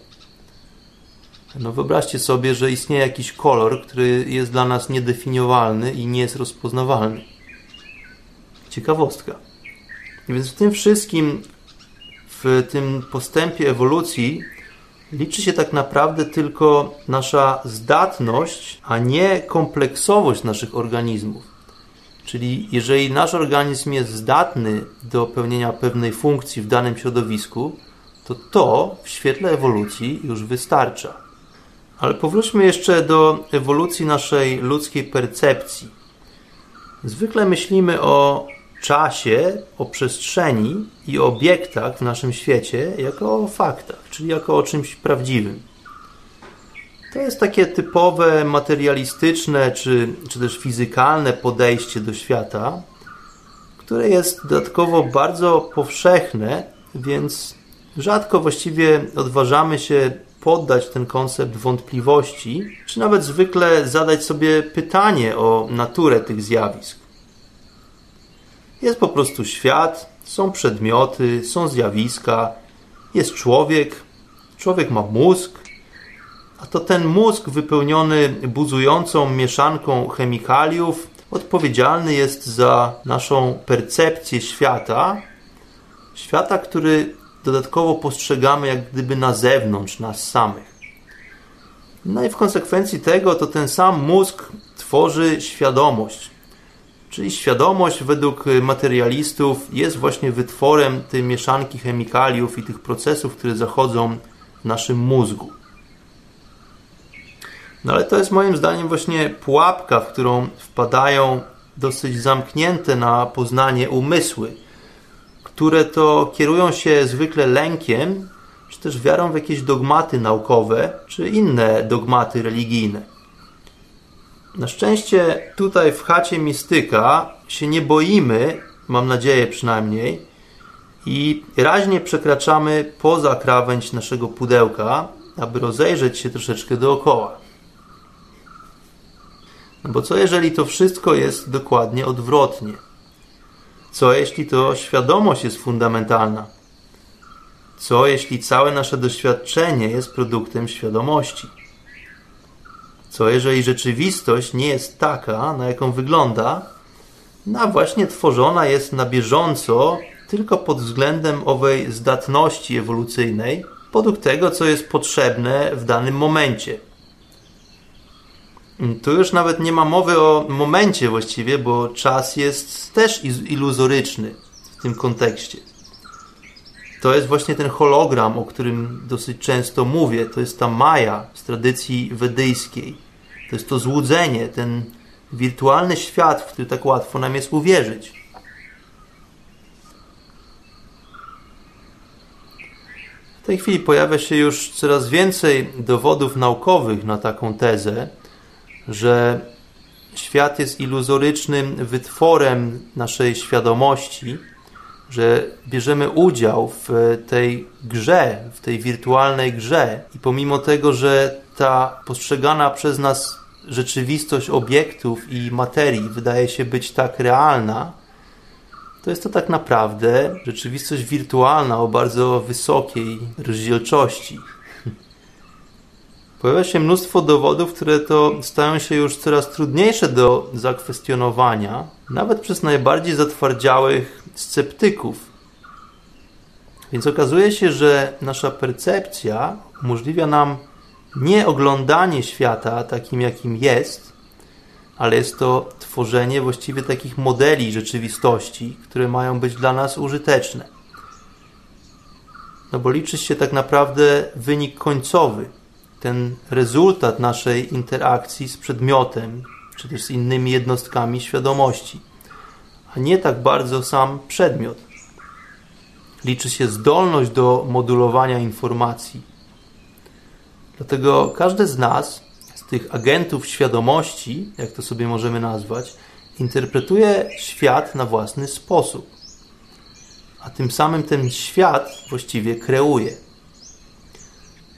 No wyobraźcie sobie, że istnieje jakiś kolor, który jest dla nas niedefiniowalny i nie jest rozpoznawalny. Ciekawostka. Więc w tym wszystkim, w tym postępie ewolucji, liczy się tak naprawdę tylko nasza zdatność, a nie kompleksowość naszych organizmów. Czyli jeżeli nasz organizm jest zdatny do pełnienia pewnej funkcji w danym środowisku, to to w świetle ewolucji już wystarcza. Ale powróćmy jeszcze do ewolucji naszej ludzkiej percepcji. Zwykle myślimy o czasie, o przestrzeni i obiektach w naszym świecie jako o faktach, czyli jako o czymś prawdziwym. To jest takie typowe materialistyczne czy, czy też fizykalne podejście do świata, które jest dodatkowo bardzo powszechne, więc rzadko właściwie odważamy się poddać ten koncept wątpliwości, czy nawet zwykle zadać sobie pytanie o naturę tych zjawisk. Jest po prostu świat, są przedmioty, są zjawiska, jest człowiek, człowiek ma mózg, a to ten mózg wypełniony buzującą mieszanką chemikaliów odpowiedzialny jest za naszą percepcję świata, świata, który dodatkowo postrzegamy jak gdyby na zewnątrz nas samych. No i w konsekwencji tego to ten sam mózg tworzy świadomość. Czyli świadomość według materialistów jest właśnie wytworem tej mieszanki chemikaliów i tych procesów, które zachodzą w naszym mózgu. No ale to jest moim zdaniem właśnie pułapka, w którą wpadają dosyć zamknięte na poznanie umysły, które to kierują się zwykle lękiem, czy też wiarą w jakieś dogmaty naukowe, czy inne dogmaty religijne. Na szczęście tutaj w chacie mistyka się nie boimy, mam nadzieję przynajmniej, i raźnie przekraczamy poza krawędź naszego pudełka, aby rozejrzeć się troszeczkę dookoła. No bo co jeżeli to wszystko jest dokładnie odwrotnie? Co jeśli to świadomość jest fundamentalna? Co jeśli całe nasze doświadczenie jest produktem świadomości? Co jeżeli rzeczywistość nie jest taka, na jaką wygląda, no a właśnie tworzona jest na bieżąco tylko pod względem owej zdatności ewolucyjnej, podług tego, co jest potrzebne w danym momencie – tu już nawet nie ma mowy o momencie właściwie, bo czas jest też iluzoryczny w tym kontekście. To jest właśnie ten hologram, o którym dosyć często mówię. To jest ta Maja z tradycji wedyjskiej. To jest to złudzenie, ten wirtualny świat, w który tak łatwo nam jest uwierzyć. W tej chwili pojawia się już coraz więcej dowodów naukowych na taką tezę że świat jest iluzorycznym wytworem naszej świadomości, że bierzemy udział w tej grze, w tej wirtualnej grze i pomimo tego, że ta postrzegana przez nas rzeczywistość obiektów i materii wydaje się być tak realna, to jest to tak naprawdę rzeczywistość wirtualna o bardzo wysokiej rozdzielczości. Pojawia się mnóstwo dowodów, które to stają się już coraz trudniejsze do zakwestionowania, nawet przez najbardziej zatwardziałych sceptyków. Więc okazuje się, że nasza percepcja umożliwia nam nie oglądanie świata takim, jakim jest, ale jest to tworzenie właściwie takich modeli rzeczywistości, które mają być dla nas użyteczne. No bo liczy się tak naprawdę wynik końcowy, ten rezultat naszej interakcji z przedmiotem, czy też z innymi jednostkami świadomości, a nie tak bardzo sam przedmiot. Liczy się zdolność do modulowania informacji. Dlatego każdy z nas, z tych agentów świadomości, jak to sobie możemy nazwać, interpretuje świat na własny sposób. A tym samym ten świat właściwie kreuje.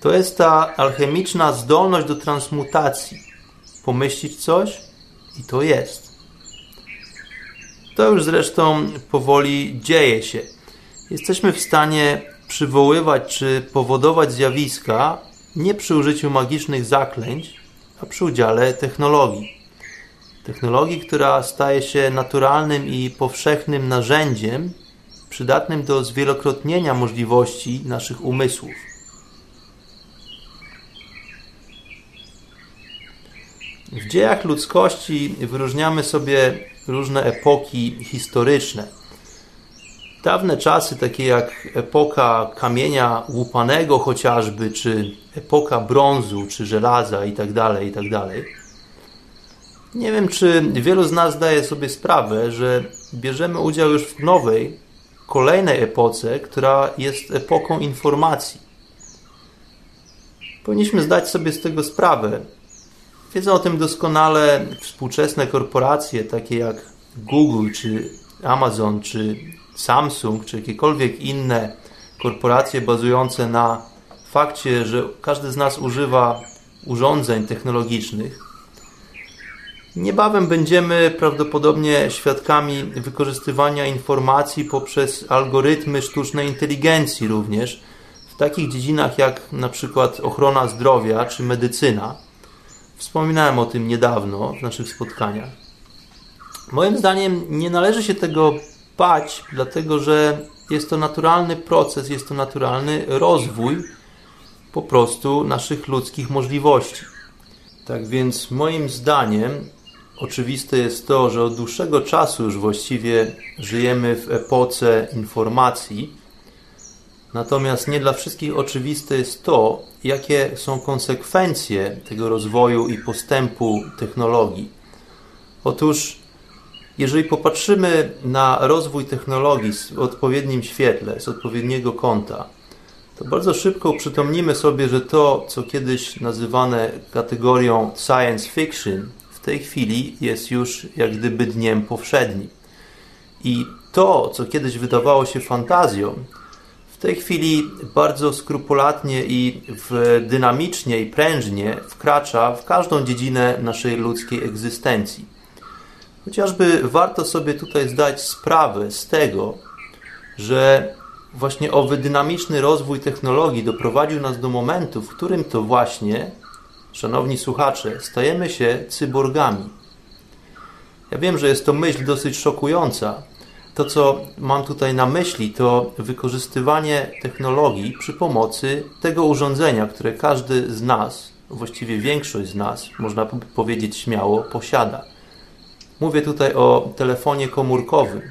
To jest ta alchemiczna zdolność do transmutacji. Pomyślić coś i to jest. To już zresztą powoli dzieje się. Jesteśmy w stanie przywoływać czy powodować zjawiska nie przy użyciu magicznych zaklęć, a przy udziale technologii. Technologii, która staje się naturalnym i powszechnym narzędziem przydatnym do zwielokrotnienia możliwości naszych umysłów. W dziejach ludzkości wyróżniamy sobie różne epoki historyczne. Dawne czasy, takie jak epoka kamienia łupanego chociażby, czy epoka brązu, czy żelaza itd., tak itd. Tak Nie wiem, czy wielu z nas zdaje sobie sprawę, że bierzemy udział już w nowej, kolejnej epoce, która jest epoką informacji. Powinniśmy zdać sobie z tego sprawę, Wiedzą o tym doskonale współczesne korporacje, takie jak Google, czy Amazon, czy Samsung, czy jakiekolwiek inne korporacje bazujące na fakcie, że każdy z nas używa urządzeń technologicznych. Niebawem będziemy prawdopodobnie świadkami wykorzystywania informacji poprzez algorytmy sztucznej inteligencji również w takich dziedzinach jak na przykład ochrona zdrowia czy medycyna. Wspominałem o tym niedawno w naszych spotkaniach. Moim zdaniem nie należy się tego bać, dlatego że jest to naturalny proces, jest to naturalny rozwój po prostu naszych ludzkich możliwości. Tak więc moim zdaniem oczywiste jest to, że od dłuższego czasu już właściwie żyjemy w epoce informacji, Natomiast nie dla wszystkich oczywiste jest to, jakie są konsekwencje tego rozwoju i postępu technologii. Otóż, jeżeli popatrzymy na rozwój technologii w odpowiednim świetle, z odpowiedniego kąta, to bardzo szybko uprzytomnimy sobie, że to, co kiedyś nazywane kategorią science fiction, w tej chwili jest już jak gdyby dniem powszednim. I to, co kiedyś wydawało się fantazją, w tej chwili bardzo skrupulatnie i dynamicznie i prężnie wkracza w każdą dziedzinę naszej ludzkiej egzystencji. Chociażby warto sobie tutaj zdać sprawę z tego, że właśnie owy dynamiczny rozwój technologii doprowadził nas do momentu, w którym to właśnie, szanowni słuchacze, stajemy się cyborgami. Ja wiem, że jest to myśl dosyć szokująca, to, co mam tutaj na myśli, to wykorzystywanie technologii przy pomocy tego urządzenia, które każdy z nas, właściwie większość z nas, można powiedzieć śmiało, posiada. Mówię tutaj o telefonie komórkowym.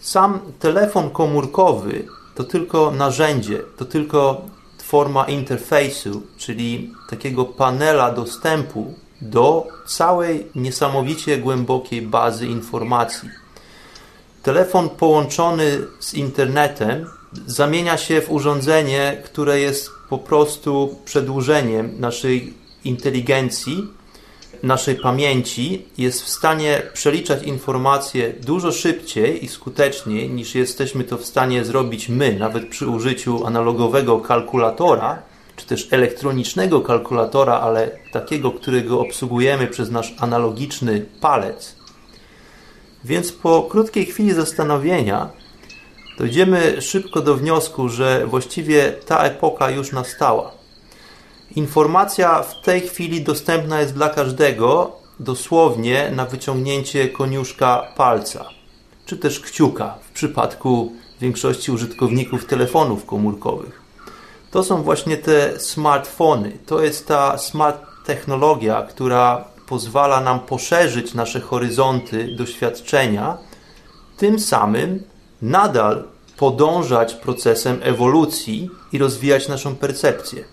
Sam telefon komórkowy to tylko narzędzie, to tylko forma interfejsu, czyli takiego panela dostępu do całej niesamowicie głębokiej bazy informacji telefon połączony z internetem zamienia się w urządzenie, które jest po prostu przedłużeniem naszej inteligencji, naszej pamięci, jest w stanie przeliczać informacje dużo szybciej i skuteczniej niż jesteśmy to w stanie zrobić my, nawet przy użyciu analogowego kalkulatora, czy też elektronicznego kalkulatora, ale takiego, którego obsługujemy przez nasz analogiczny palec. Więc po krótkiej chwili zastanowienia dojdziemy szybko do wniosku, że właściwie ta epoka już nastała. Informacja w tej chwili dostępna jest dla każdego dosłownie na wyciągnięcie koniuszka palca, czy też kciuka w przypadku większości użytkowników telefonów komórkowych. To są właśnie te smartfony. To jest ta smart technologia, która pozwala nam poszerzyć nasze horyzonty doświadczenia, tym samym nadal podążać procesem ewolucji i rozwijać naszą percepcję.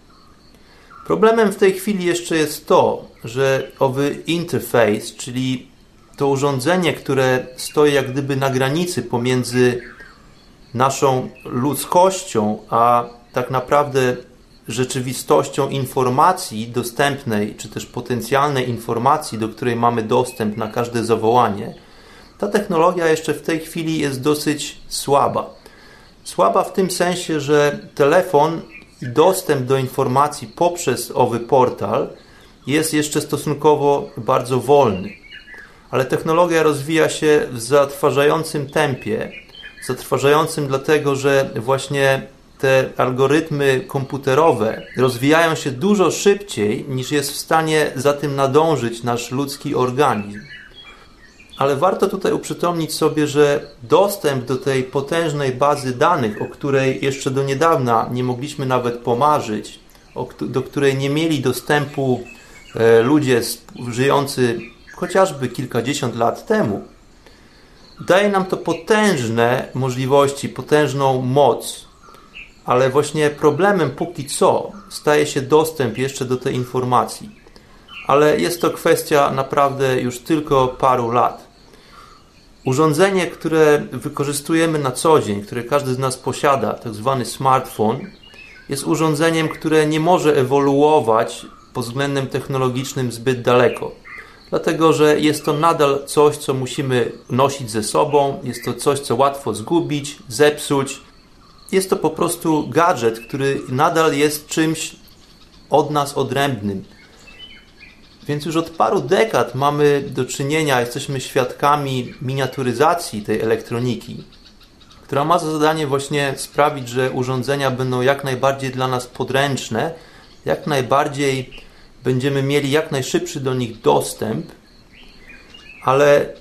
Problemem w tej chwili jeszcze jest to, że owy interfejs, czyli to urządzenie, które stoi jak gdyby na granicy pomiędzy naszą ludzkością, a tak naprawdę rzeczywistością informacji dostępnej, czy też potencjalnej informacji, do której mamy dostęp na każde zawołanie, ta technologia jeszcze w tej chwili jest dosyć słaba. Słaba w tym sensie, że telefon i dostęp do informacji poprzez owy portal jest jeszcze stosunkowo bardzo wolny. Ale technologia rozwija się w zatrważającym tempie. Zatrważającym dlatego, że właśnie te algorytmy komputerowe rozwijają się dużo szybciej niż jest w stanie za tym nadążyć nasz ludzki organizm. Ale warto tutaj uprzytomnić sobie, że dostęp do tej potężnej bazy danych, o której jeszcze do niedawna nie mogliśmy nawet pomarzyć, do której nie mieli dostępu e, ludzie żyjący chociażby kilkadziesiąt lat temu, daje nam to potężne możliwości, potężną moc ale właśnie problemem póki co staje się dostęp jeszcze do tej informacji. Ale jest to kwestia naprawdę już tylko paru lat. Urządzenie, które wykorzystujemy na co dzień, które każdy z nas posiada, tak zwany smartfon, jest urządzeniem, które nie może ewoluować pod względem technologicznym zbyt daleko. Dlatego, że jest to nadal coś, co musimy nosić ze sobą, jest to coś, co łatwo zgubić, zepsuć, jest to po prostu gadżet, który nadal jest czymś od nas odrębnym. Więc już od paru dekad mamy do czynienia, jesteśmy świadkami miniaturyzacji tej elektroniki, która ma za zadanie właśnie sprawić, że urządzenia będą jak najbardziej dla nas podręczne, jak najbardziej będziemy mieli jak najszybszy do nich dostęp, ale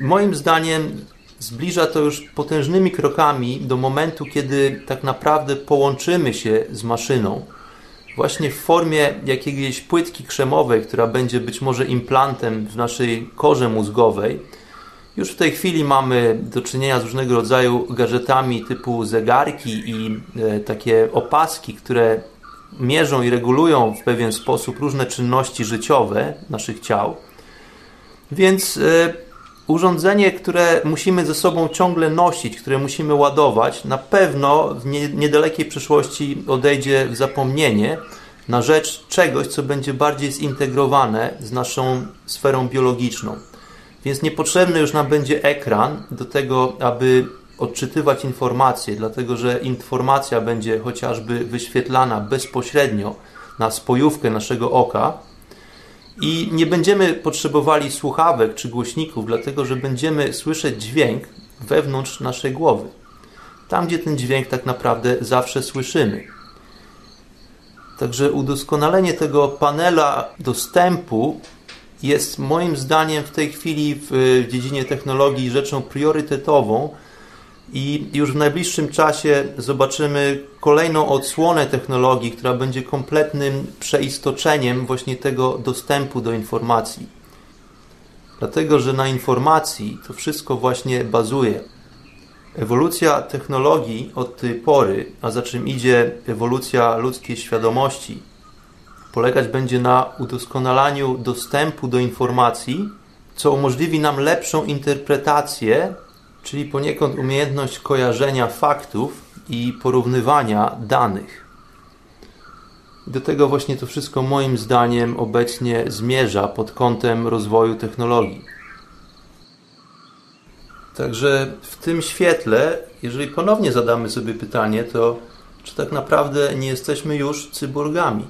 moim zdaniem zbliża to już potężnymi krokami do momentu, kiedy tak naprawdę połączymy się z maszyną. Właśnie w formie jakiejś płytki krzemowej, która będzie być może implantem w naszej korze mózgowej. Już w tej chwili mamy do czynienia z różnego rodzaju gadżetami typu zegarki i e, takie opaski, które mierzą i regulują w pewien sposób różne czynności życiowe naszych ciał. Więc e, urządzenie, które musimy ze sobą ciągle nosić, które musimy ładować, na pewno w niedalekiej przyszłości odejdzie w zapomnienie na rzecz czegoś, co będzie bardziej zintegrowane z naszą sferą biologiczną. Więc niepotrzebny już nam będzie ekran do tego, aby odczytywać informacje, dlatego że informacja będzie chociażby wyświetlana bezpośrednio na spojówkę naszego oka, i nie będziemy potrzebowali słuchawek czy głośników, dlatego że będziemy słyszeć dźwięk wewnątrz naszej głowy. Tam, gdzie ten dźwięk tak naprawdę zawsze słyszymy. Także udoskonalenie tego panela dostępu jest moim zdaniem w tej chwili w dziedzinie technologii rzeczą priorytetową, i już w najbliższym czasie zobaczymy kolejną odsłonę technologii, która będzie kompletnym przeistoczeniem właśnie tego dostępu do informacji. Dlatego, że na informacji to wszystko właśnie bazuje. Ewolucja technologii od tej pory, a za czym idzie ewolucja ludzkiej świadomości, polegać będzie na udoskonalaniu dostępu do informacji, co umożliwi nam lepszą interpretację czyli poniekąd umiejętność kojarzenia faktów i porównywania danych. Do tego właśnie to wszystko moim zdaniem obecnie zmierza pod kątem rozwoju technologii. Także w tym świetle, jeżeli ponownie zadamy sobie pytanie, to czy tak naprawdę nie jesteśmy już cyborgami?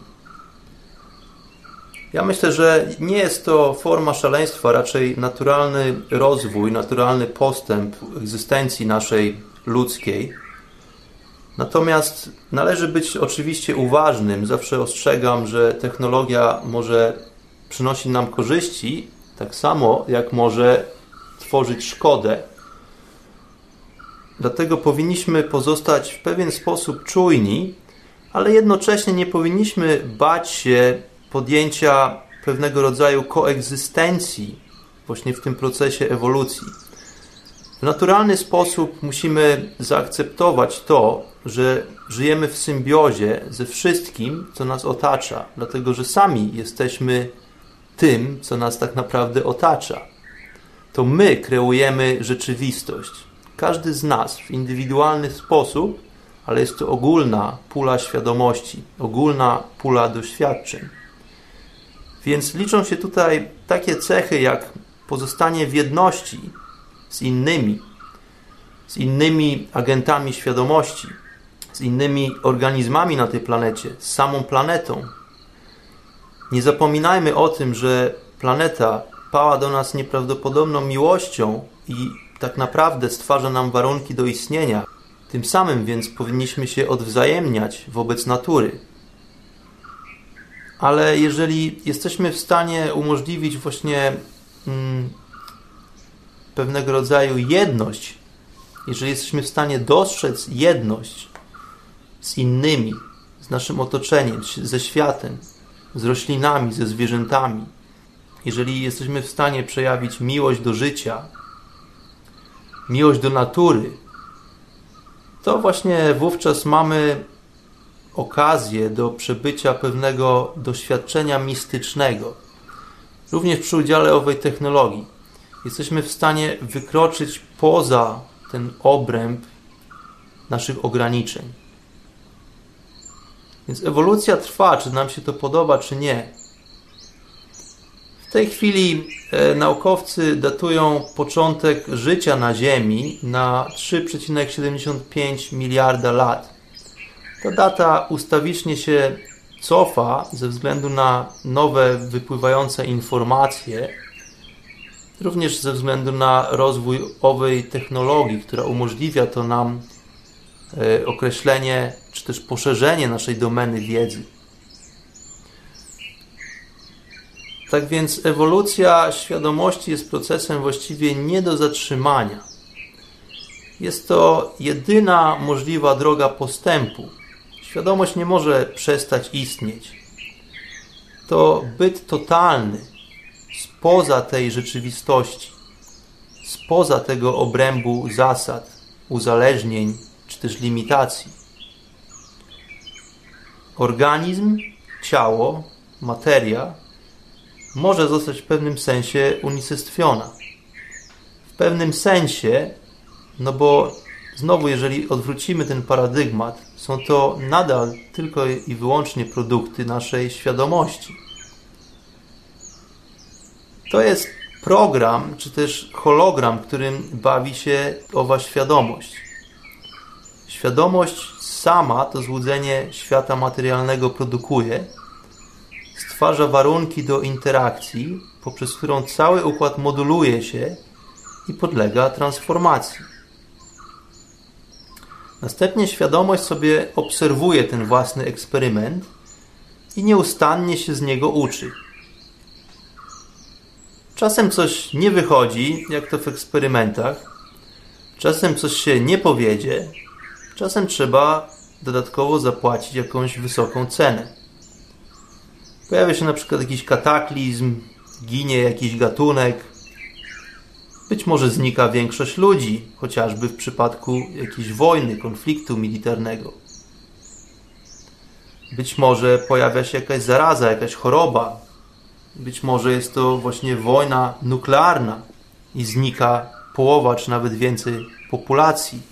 Ja myślę, że nie jest to forma szaleństwa, raczej naturalny rozwój, naturalny postęp egzystencji naszej ludzkiej. Natomiast należy być oczywiście uważnym. Zawsze ostrzegam, że technologia może przynosić nam korzyści, tak samo jak może tworzyć szkodę. Dlatego powinniśmy pozostać w pewien sposób czujni, ale jednocześnie nie powinniśmy bać się podjęcia pewnego rodzaju koegzystencji właśnie w tym procesie ewolucji. W naturalny sposób musimy zaakceptować to, że żyjemy w symbiozie ze wszystkim, co nas otacza, dlatego że sami jesteśmy tym, co nas tak naprawdę otacza. To my kreujemy rzeczywistość. Każdy z nas w indywidualny sposób, ale jest to ogólna pula świadomości, ogólna pula doświadczeń. Więc liczą się tutaj takie cechy jak pozostanie w jedności z innymi, z innymi agentami świadomości, z innymi organizmami na tej planecie, z samą planetą. Nie zapominajmy o tym, że planeta pała do nas nieprawdopodobną miłością i tak naprawdę stwarza nam warunki do istnienia. Tym samym więc powinniśmy się odwzajemniać wobec natury. Ale jeżeli jesteśmy w stanie umożliwić właśnie mm, pewnego rodzaju jedność, jeżeli jesteśmy w stanie dostrzec jedność z innymi, z naszym otoczeniem, ze światem, z roślinami, ze zwierzętami, jeżeli jesteśmy w stanie przejawić miłość do życia, miłość do natury, to właśnie wówczas mamy okazję do przebycia pewnego doświadczenia mistycznego, również przy udziale owej technologii. Jesteśmy w stanie wykroczyć poza ten obręb naszych ograniczeń. Więc ewolucja trwa, czy nam się to podoba, czy nie. W tej chwili e, naukowcy datują początek życia na Ziemi na 3,75 miliarda lat. Ta data ustawicznie się cofa ze względu na nowe wypływające informacje, również ze względu na rozwój owej technologii, która umożliwia to nam e, określenie czy też poszerzenie naszej domeny wiedzy. Tak więc ewolucja świadomości jest procesem właściwie nie do zatrzymania. Jest to jedyna możliwa droga postępu. Świadomość nie może przestać istnieć. To byt totalny, spoza tej rzeczywistości, spoza tego obrębu zasad, uzależnień czy też limitacji. Organizm, ciało, materia może zostać w pewnym sensie unicestwiona. W pewnym sensie, no bo znowu, jeżeli odwrócimy ten paradygmat, są to nadal tylko i wyłącznie produkty naszej świadomości. To jest program, czy też hologram, którym bawi się owa świadomość. Świadomość sama to złudzenie świata materialnego produkuje, stwarza warunki do interakcji, poprzez którą cały układ moduluje się i podlega transformacji. Następnie świadomość sobie obserwuje ten własny eksperyment i nieustannie się z niego uczy. Czasem coś nie wychodzi, jak to w eksperymentach, czasem coś się nie powiedzie, czasem trzeba dodatkowo zapłacić jakąś wysoką cenę. Pojawia się na przykład jakiś kataklizm, ginie jakiś gatunek, być może znika większość ludzi, chociażby w przypadku jakiejś wojny, konfliktu militarnego. Być może pojawia się jakaś zaraza, jakaś choroba. Być może jest to właśnie wojna nuklearna i znika połowa czy nawet więcej populacji.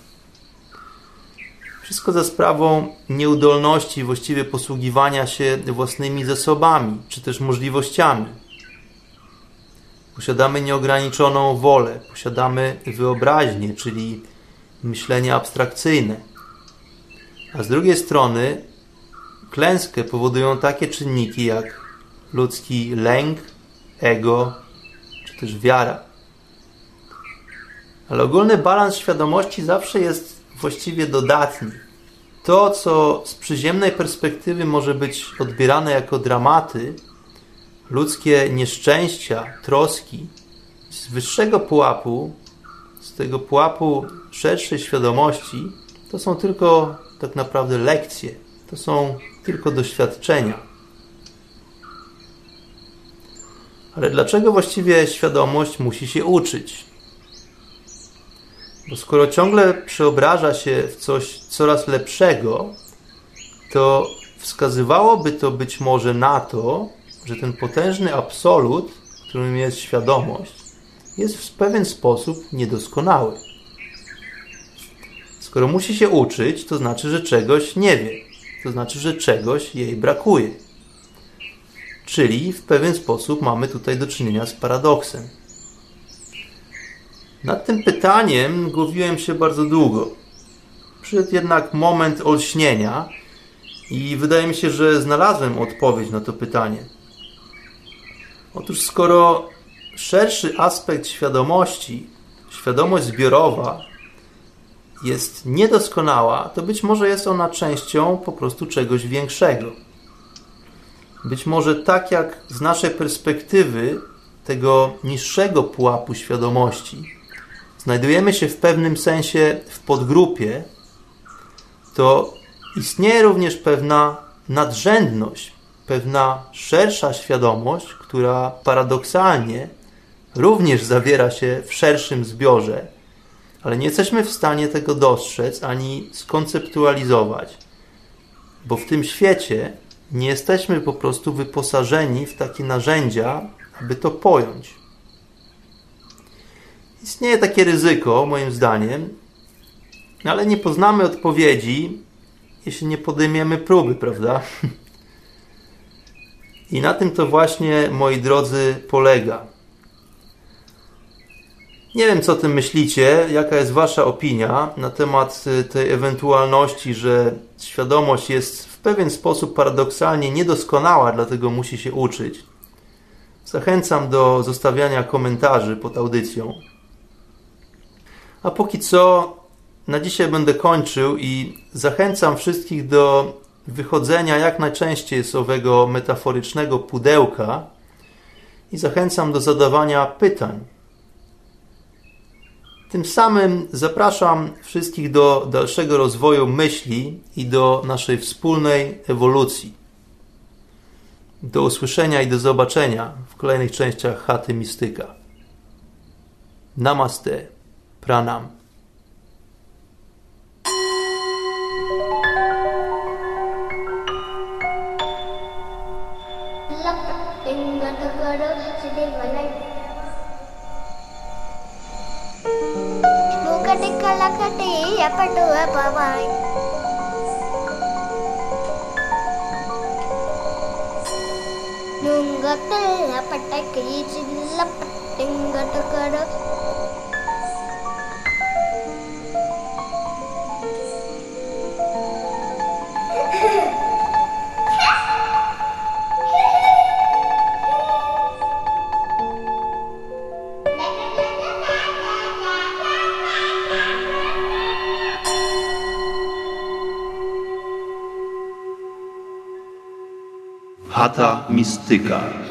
Wszystko za sprawą nieudolności właściwie posługiwania się własnymi zasobami czy też możliwościami. Posiadamy nieograniczoną wolę, posiadamy wyobraźnię, czyli myślenie abstrakcyjne. A z drugiej strony klęskę powodują takie czynniki jak ludzki lęk, ego czy też wiara. Ale ogólny balans świadomości zawsze jest właściwie dodatni. To, co z przyziemnej perspektywy może być odbierane jako dramaty, ludzkie nieszczęścia, troski, z wyższego pułapu, z tego pułapu szerszej świadomości to są tylko tak naprawdę lekcje, to są tylko doświadczenia. Ale dlaczego właściwie świadomość musi się uczyć? Bo skoro ciągle przeobraża się w coś coraz lepszego, to wskazywałoby to być może na to, że ten potężny absolut, którym jest świadomość, jest w pewien sposób niedoskonały. Skoro musi się uczyć, to znaczy, że czegoś nie wie. To znaczy, że czegoś jej brakuje. Czyli w pewien sposób mamy tutaj do czynienia z paradoksem. Nad tym pytaniem głowiłem się bardzo długo. Przyszedł jednak moment olśnienia i wydaje mi się, że znalazłem odpowiedź na to pytanie. Otóż skoro szerszy aspekt świadomości, świadomość zbiorowa, jest niedoskonała, to być może jest ona częścią po prostu czegoś większego. Być może tak jak z naszej perspektywy tego niższego pułapu świadomości znajdujemy się w pewnym sensie w podgrupie, to istnieje również pewna nadrzędność, pewna szersza świadomość, która paradoksalnie również zawiera się w szerszym zbiorze, ale nie jesteśmy w stanie tego dostrzec ani skonceptualizować, bo w tym świecie nie jesteśmy po prostu wyposażeni w takie narzędzia, aby to pojąć. Istnieje takie ryzyko, moim zdaniem, ale nie poznamy odpowiedzi, jeśli nie podejmiemy próby, prawda? I na tym to właśnie, moi drodzy, polega. Nie wiem, co o tym myślicie, jaka jest Wasza opinia na temat y, tej ewentualności, że świadomość jest w pewien sposób paradoksalnie niedoskonała, dlatego musi się uczyć. Zachęcam do zostawiania komentarzy pod audycją. A póki co, na dzisiaj będę kończył i zachęcam wszystkich do wychodzenia jak najczęściej z owego metaforycznego pudełka i zachęcam do zadawania pytań. Tym samym zapraszam wszystkich do dalszego rozwoju myśli i do naszej wspólnej ewolucji. Do usłyszenia i do zobaczenia w kolejnych częściach chaty mistyka. Namaste. Pranam. കളകട്ടി എപ്പെട്ടു അപ്പമായി നുങ്കത്തിൽ പട്ടക്കീച്ചില്ല പട്ടിങ്കട്ടക്കട Hatha Mistyka.